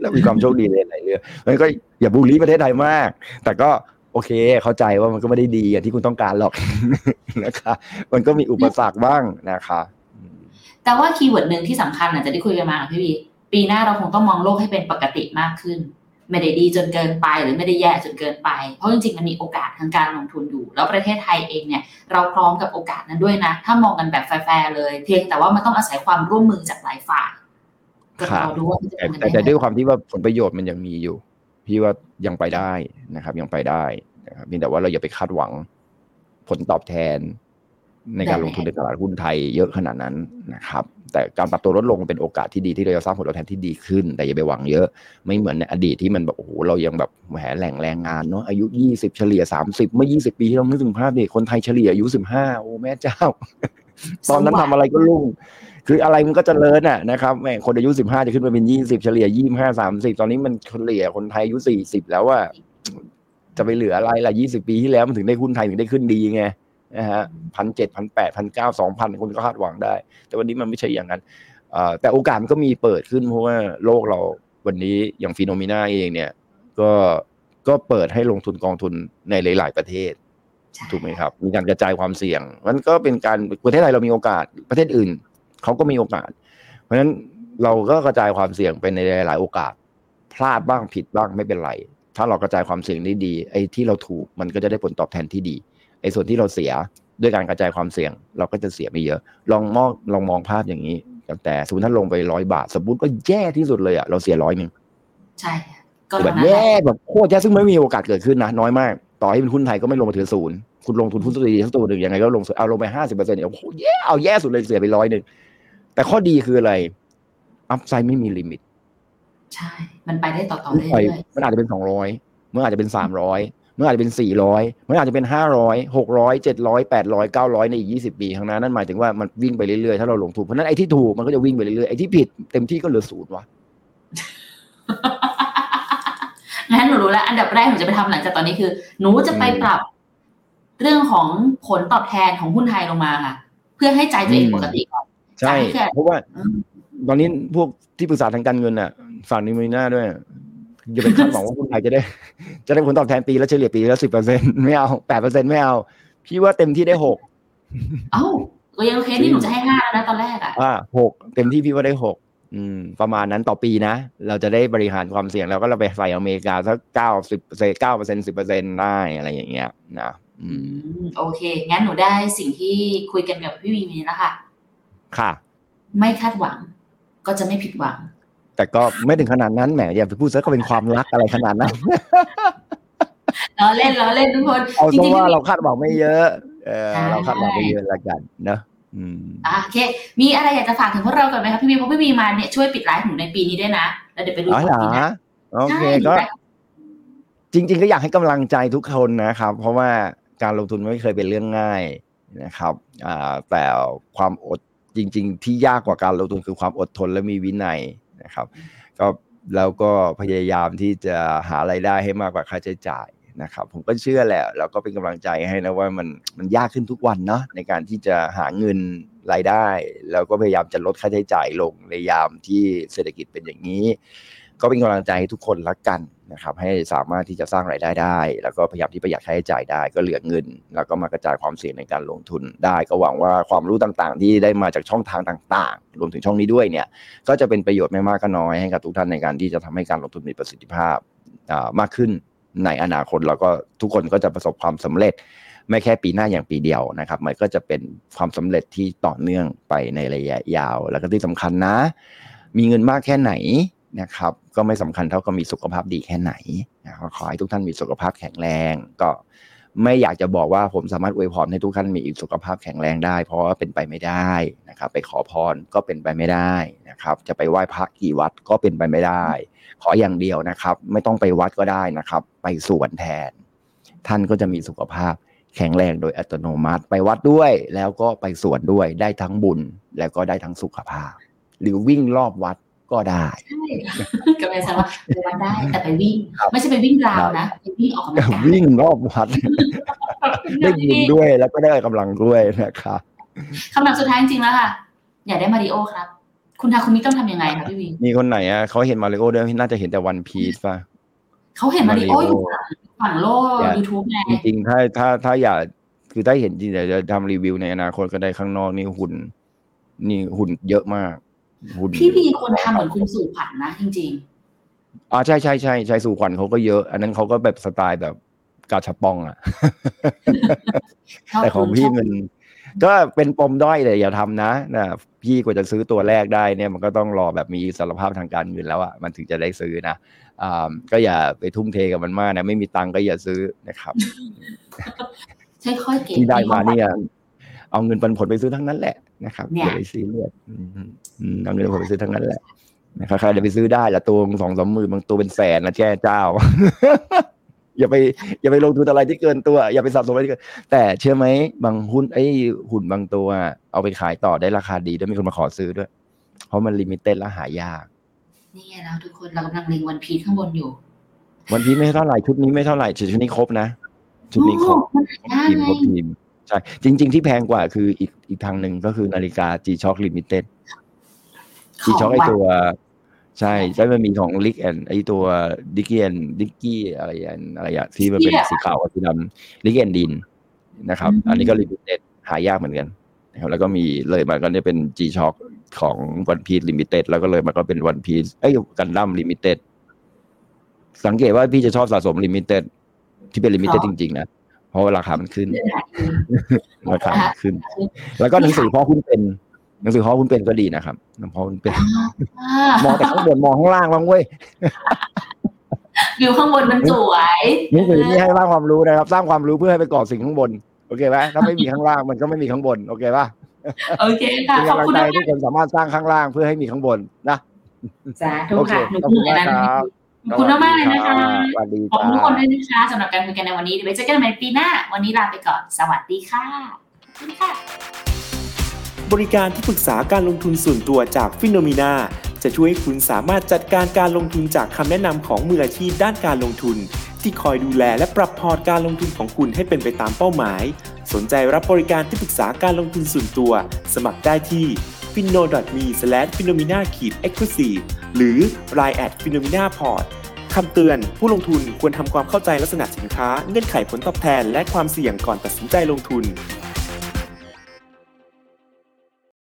Speaker 2: เรามีความโชคดีในหลายเรื่องมันก็อย่าบูลลี่ประเทศไทยมาก แต่ก็โอเค เข้าใจว่ามันก็ไม่ได้ดีอย่างที่คุณต้องการหรอกนะคะมันก็มีอุปสรรคบ้างนะคะอืม
Speaker 1: แต่ว่า keyword หนึ่งที่สำคัญอาจจะได้คุยกันมากับพี่วีปีหน้าเราคงต้องมองโลกให้เป็นปกติมากขึ้น ไม่ได้ดีจนเกินไปหรือไม่ได้แย่จนเกินไป เพราะจริงๆมันมีโอกาสทางการลงทุนอยู่ แล้วประเทศไทยเองเนี่ยเราพร้อมกับโอกาสนั้นด้วยนะ ถ้ามองกันแบบแฟร์ๆเลย เพียงแต่ว่ามันต้องอาศัยความร่วมมือจากหลายฝ่ายก็
Speaker 2: ครับ
Speaker 1: เราดูว่ามันจะ
Speaker 2: แต่
Speaker 1: ทำกัน
Speaker 2: แต่
Speaker 1: ได้
Speaker 2: แต่
Speaker 1: ไหม
Speaker 2: ด้วยความที่ว่าผลประโยชน์มันยังมีอยู่ พี่ว่ายังไปได้นะครับ ยังไปได้นะครับเพียงแต่ว่าเราอย่าไปคาดหวังผลตอบแทน ในการลงทุนในตลาดหุ้นไทยเยอะขนาดนั้นนะครับ แต่การปรับตัวลดลงเป็นโอกาสที่ดีที่เราจะสร้างผลตอบแทนที่ดีขึ้น แต่อย่าไปหวังเยอะไม่เหมือนในอดีตที่มันแบบโอ้โหเรายังแบบแหมแหล่งแรงงานเนาะอายุยี่สิบเฉลี่ยสามสิบเมื่อยี่สิบปีที่เรานึกถึงภาพดิคนไทยเฉลี่ยอายุสิบห้าโอ้แม่เจ้า ตอนนั้นทำอะไรก็รุ่งคืออะไรมันก็เจริญอะนะครับแม่งคนอายุสิบห้าจะขึ้นมาเป็นยี่สิบเฉลี่ยยี่ห้าสามสิบตอนนี้มันเฉลี่ยคนไทยอายุสี่สิบแล้วว่าจะไปเหลืออะไรล่ะยี่สิบปีที่แล้วมันถึงได้หุ้นไทยถึงได้ขึ้นดีไง นะฮะพันเจ็ดพันแปดพันเก้าสองพันคนก็คาดหวังได้ แต่วันนี้มันไม่ใช่อย่างนั้นเอ่อแต่โอกาสมันก็มีเปิดขึ้นเพราะว่าโลกเราวันนี้อย่างฟีโนมิน่าเองเนี่ย ก็ก็เปิดให้ลงทุนกองทุนในหลาย ๆ ประเทศ
Speaker 1: ใช่
Speaker 2: ถูกไหมครับ มีการกระจายความเสี่ยง มันก็เป็นการประเทศไทยเรามีโอกาสประเทศอื่นเขาก็มีโอกาส เพราะฉะนั้นเราก็กระจายความเสี่ยงไปในหลาย ๆ โอกาส พลาดบ้างผิดบ้างไม่เป็นไร ถ้าเรากระจายความเสี่ยงได้ดีไอ้ที่เราถูกมันก็จะได้ผลตอบแทนที่ดี ไอ้ส่วนที่เราเสียด้วยการกระจายความเสี่ยง เราก็จะเสียไม่เยอะ ลองมองลองมองภาพอย่างนี้แต่สมมติถ้าลงไปร้อยบาท สมมติว่าแย่ที่สุดเลยอะเราเสียร้อยหนึ่ง
Speaker 1: ใช่ค่ะก็
Speaker 2: แบ
Speaker 1: เท่า
Speaker 2: บ
Speaker 1: นั้นแห
Speaker 2: แย่
Speaker 1: ละ
Speaker 2: แบบโคตรแย่ซึ่งไม่มีโอกาสเกิดขึ้นนะน้อยมาก ต่อให้เป็นหุ้นไทยก็ไม่ลงมาถึงศูนย์คุณลงทุนหุ้นตัวดีสักตัวหนึ่งยังไงก็ลงเอาลงไปห้าสิบเปอร์เซ็นต์เนี่ยโอ้โหแย่เอาแย่สุดเลยเสียไปร้อยหนึ่งแต่ข้อดีคืออะไรอัพไซด์ไม่มีลิมิต
Speaker 1: ใช่ มันไปได้ต่อๆ
Speaker 2: ไป
Speaker 1: เรื่อย
Speaker 2: มันอาจจะเป็นสองร้อยเมื่ออาจจะเป็นสามร้อยเมื่ออาจจะเป็นสี่ร้อยเมื่ออาจจะเป็นห้าร้อยหกร้อยเจ็ดร้อยแปดร้อยเก้าร้อยในอีกยี่สิบปีข้างหน้านั่นหมายถึงว่ามันวิ่งไปเรื่อยๆ ถ้าเราลงทุนเพราะฉะนั้นไอ้ที่ถูกมันก็จะวิ่งไปเรื่อยๆ ไอ้ที่ผิดเต็มที่ก็เหลือศูนย์วะ
Speaker 1: ๆงั้นหนูรู้แล้ว อันดับแรกหนูจะไปทำหลังจากตอนนี้คือ หนูจะไปปรับ เรื่องของผลตอบแทนของหุ้นไทยลงมาค่ะ เพื่อให้ใจตัวเองปกติก่อน
Speaker 2: ใช่
Speaker 1: จ่ายแค่
Speaker 2: เพราะว่า
Speaker 1: อืม
Speaker 2: ตอนนี้พวกที่ปรึกษาทางการเงินอะฝากนิมิน่าด้วย อย่าไปคาดหวังว่าหุ้นไทยจะได้ จะได้ผลตอบแทนปีละเฉลี่ยปีละสิบเปอร์เซ็นต์ไม่เอาแปดเปอร์เซ็นต์ไม่เอา พี่ว่าเต็มที่ได้หก
Speaker 1: เอ้าก็ยังโอเคนี่หนูจะให้ห้าแล้วนะตอนแรกอะ
Speaker 2: อ่าหกเต็มที่พี่ว่าได้หกอืม ประมาณนั้นต่อปีนะ เราจะได้บริหารความเสี่ยงแล้วก็เราไปใส่อเมริกาสักเก้าสิบเซเก้าเปอร์เซ็นต์สิบเปอร์เซ็นต์ได้อะไรอย่างเงี้ยนะอื
Speaker 1: อื
Speaker 2: ม
Speaker 1: มโอเค งั้นหนูได้สิ่งที่คุยกันกับพี่วีมีแล้วค่ะ
Speaker 2: ค่ะ
Speaker 1: ไม่คาดหวังก็จะไม่ผิดหวัง
Speaker 2: แต่ก็ไม่ถึงขนาดนั้นแหมอย่าไปพูดซะก็เป็นความรักอะไรขนาดนั้น
Speaker 1: ล้อเล่นล้อเล่นทุกคน
Speaker 2: เอา
Speaker 1: จ
Speaker 2: ซะ
Speaker 1: ริงๆ
Speaker 2: ว่า
Speaker 1: พี่
Speaker 2: เราคาดหวังไม่เยอะเออ
Speaker 1: ใช่
Speaker 2: เราคาดหวังไม่เยอะละกันเนอะอืม
Speaker 1: อะโอเค มีอะไรอยากจะฝากถึงพวกเราก่อนไหมคะพี่วีเพราะพี่วีมาเนี่ยช่วยปิดไลฟ์หนูในปีนี้ด้วยนะแล้วเดี๋ยวไปดู
Speaker 2: อ๋อเหรอ
Speaker 1: ปีหน้า
Speaker 2: โอเค
Speaker 1: ใช่
Speaker 2: ก็
Speaker 1: ดีไหม
Speaker 2: จริง ๆ ก็อยากให้กำลังใจทุกคนนะครับ เพราะว่าการลงทุนไม่เคยเป็นเรื่องง่ายนะครับอ่าแต่ความอดจริง ๆ ที่ยากกว่าการลงทุนคือความอดทนและมีวินัย นะครับก็แล้วก็พยายามที่จะหาไรายได้ให้มากกว่าค่าใช้จ่ายนะครับผมก็เชื่อแหละแล้วก็เป็นกำลังใจให้นะว่ามันมันยากขึ้นทุกวันเนาะในการที่จะหาเงินรายได้ แล้วก็พยายามจะลดค่าใช้จ่ายลงในยามที่เศรษฐกิจเป็นอย่างนี้ ก็เป็นกำลังใจให้ทุกคนละกันนะครับให้สามารถที่จะสร้างรายได้ได้ แล้วก็พยายามที่ประหยัดค่าใช้จ่ายได้ก็เหลือเงิน แล้วก็มากระจายความเสี่ยงในการลงทุนได้ ก็หวังว่าความรู้ต่างๆ ที่ได้มาจากช่องทางต่างๆ รวมถึงช่องนี้ด้วยเนี่ยก็จะเป็นประโยชน์ไม่มากก็น้อยให้กับทุกท่านในการที่จะทำให้การลงทุนมีประสิทธิภาพมากขึ้นในอนาคตแล้วก็ทุกคนก็จะประสบความสำเร็จ ไม่แค่ปีหน้าอย่างปีเดียวนะครับ มันก็จะเป็นความสำเร็จที่ต่อเนื่องไปในระยะยาว แล้วก็ที่สำคัญนะ มีเงินมากแค่ไหน นะครับ ก็ไม่สำคัญเท่ากับมีสุขภาพดีแค่ไหนนะขอให้ทุกท่านมีสุขภาพแข็งแรง ก็ไม่อยากจะบอกว่าผมสามารถอวยพรให้ทุกท่านมีสุขภาพแข็งแรงได้ เพราะว่าเป็นไปไม่ได้นะครับ ไปขอพรก็เป็นไปไม่ได้นะครับ จะไปไหว้พระกี่วัดก็เป็นไปไม่ได้ ขออย่างเดียวนะครับ ไม่ต้องไปวัดก็ได้นะครับ ไปสวนแทน ท่านก็จะมีสุขภาพแข็งแรงโดยอัตโนมัติ ไปวัดด้วย แล้วก็ไปสวนด้วยได้ทั้งบุญแล้วก็ได้ทั้งสุขภาพ หรือวิ่งรอบวัด ก็ได้
Speaker 1: ใช่ก็ไม่ใช่ว่าไปวันได้แต่ไปวิ่ง
Speaker 2: ครับ
Speaker 1: ไม่ใช่ไปวิ่งราวนะไปวิ่งออกกำลังกาย
Speaker 2: วิ่งรอบวัดได้บุญด้วยแล้วก็ได้กำลังด้วยนะครับ
Speaker 1: คำถามสุดท้ายจริงๆแล้วค่ะ อยากได้มาริโอครับ คุณทาคุมิต้องทำยังไงคะพี่วี
Speaker 2: มีคนไหนอะเขาเห็นมาริโอด้วยน่าจะเห็นแต่วันพีซป่ะ
Speaker 1: เขาเห็นมาริโอ
Speaker 2: มาริโอ
Speaker 1: อยู่ฝั่งฝั่งโลก
Speaker 2: อยาก
Speaker 1: ยูทูบไง
Speaker 2: จริงๆถ้าถ้าถ้าอยากคือถ้าเห็นจริงเดี๋ยวจะทำรีวิวในอนาคตก็ได้ข้างนอกนี่หุ่น นี่หุ่นเยอะมากหุ่น
Speaker 1: พี่วีควรทำเหมือนคุณสู่ผันนะจริง
Speaker 2: อ่าใช่ใช่ใช่ใช่สู่ขวัญเขาก็เยอะ อันนั้นเขาก็แบบสไตล์แบบกาชาปองอะ
Speaker 1: ๆชบ
Speaker 2: แต่ของพี่
Speaker 1: ชบ
Speaker 2: มัน ก็เป็นปมด้อยเลยอย่าทำนะนะพี่กว่าจะซื้อตัวแรกได้เนี่ยมันก็ต้องรอแบบมีอิสารภาพทางการเงินแล้วอะมันถึงจะได้ซื้อนะอ่าก็อย่าไปทุ่มเทกับมันมากนะ ไม่มีตังค์ก็อย่าซื้อนะครับ
Speaker 1: ค่อยๆเก็บ
Speaker 2: ที่ได้มา
Speaker 1: คว
Speaker 2: เนี่ย เอาเงินปันผลไปซื้อทั้งนั้นแหละนะครับ
Speaker 1: เนี่ย
Speaker 2: อย่าไปซีเรียสอืมอืมเอาเงินปันผลไปซื้อทั้งนั้นแหละนะครับใครจะไปซื้อได้ละตัวสองสามหมื่นบางตัวเป็นแสนนะแจ้เจ้า อย่าไป อย่าไปลงทุนอะไรที่เกินตัว อย่าไปสะสมอะไรที่เกินแต่เชื่อไหมบางหุ้นไอ้หุ่นบางตัวเอาไปขายต่อได้ราคาดีด้วยมีคนมาขอซื้อด้วย เพราะมันลิมิเต็ดและหายาก
Speaker 1: นี่ไงแล้วทุกคนเรากำลังเล็งวันพีชข้างบนอยู่
Speaker 2: วันพีไม่เท่าไหร่ชุดนี้ไม่เท่าไหร่ชุดนี้ครบนะชุดนี้ครบ
Speaker 1: โอ้มันหายาก
Speaker 2: ทีม
Speaker 1: ไง
Speaker 2: ครบทีม ใช่จริง ๆ ที่แพงกว่าคืออีกอีกทางหนึ่งก็คือนาฬิกา G Shock Limited G Shock ไอตัว ใช่ใช่มันมีของลิกแอนไอตัวดิกกี้แอนดิกกี้อะไรอันอะไรอะที่มันเป็น
Speaker 1: Dickie อะ
Speaker 2: สีขาวกับสีดำลิกแอนดินนะครับ
Speaker 1: อืม
Speaker 2: อันนี้ก็ลิมิเต็ดหายากเหมือนกันนะครับแล้วก็มีเลยมาก็เนี่ยเป็น G Shock ของวันพี e ลิมิเต็ดแล้วก็เลยมาก็เป็นวันพี e เอ้ยกันดั้มลิมิเต็ดสังเกตว่าพี่จะชอบสะสมลิมิเต็ดที่เป็นลิมิเต็ดจริง ๆ นะ เพราะว่าราคามันขึ้น
Speaker 1: เดือนหายอยู่
Speaker 2: ราคามันขึ้น แล้วก็หนังสือพ่อคุณเป็นหนังสือพ่อคุณเป็นก็ดีนะครับพ่อคุณเป็น
Speaker 1: อ่าม
Speaker 2: องแต่ข้างบนมองข้างล่างบ้างเว้ย
Speaker 1: วิวข้างบนมันสวย
Speaker 2: หนังสือนี่ให้สร้างความรู้นะครับ สร้างความรู้เพื่อให้ไปก่อสิ่งข้างบนโอเคไหมถ้าไม่มีข้างล่างมันก็ไม่มีข้างบน โอเคป่ะ
Speaker 1: โอเคค่ะ
Speaker 2: เป็น
Speaker 1: ขอบ
Speaker 2: กำลัง
Speaker 1: คุณ
Speaker 2: ใจ
Speaker 1: มาก
Speaker 2: ทุกคนสามารถสร้างข้างล่างเพื่อให้มีข้างบนนะ
Speaker 1: จ้าทุก
Speaker 2: โอเค
Speaker 1: ค่ะหนู
Speaker 2: ขอบ
Speaker 1: พู
Speaker 2: คุ
Speaker 1: ด
Speaker 2: ณ
Speaker 1: อย่าง
Speaker 2: มาก
Speaker 1: นั้น
Speaker 2: ครับ
Speaker 1: ขอบคุณมากๆเลยนะคะ
Speaker 2: สวัสดี
Speaker 1: ขอบ
Speaker 2: จ้า
Speaker 1: คุณทุกคนด้วยนะคะสำหรับการคุยกันในวันนี้เดี๋ยวไว้เจอกันใหม่ปีหน้า วันนี้ลาไปก่อน สวัสดีค่ะสวัสดีค่ะ
Speaker 3: บริการที่ปรึกษาการลงทุนส่วนตัวจากฟิโนมีนาจะช่วยให้คุณสามารถจัดการการลงทุนจากคำแนะนำของมืออาชีพด้านการลงทุน ที่คอยดูแลและปรับพอร์ตการลงทุนของคุณให้เป็นไปตามเป้าหมาย สนใจรับบริการที่ปรึกษาการลงทุนส่วนตัว สมัครได้ที่ f i n o m e f i n o m i n a e x c l u s i v e หรือ line at p h e n o m e n a p o r t คำเตือน ผู้ลงทุนควรทำความเข้าใจลักษณะสินค้า เงื่อนไขผลตอบแทน และความเสี่ยงก่อนตัดสินใจลงทุน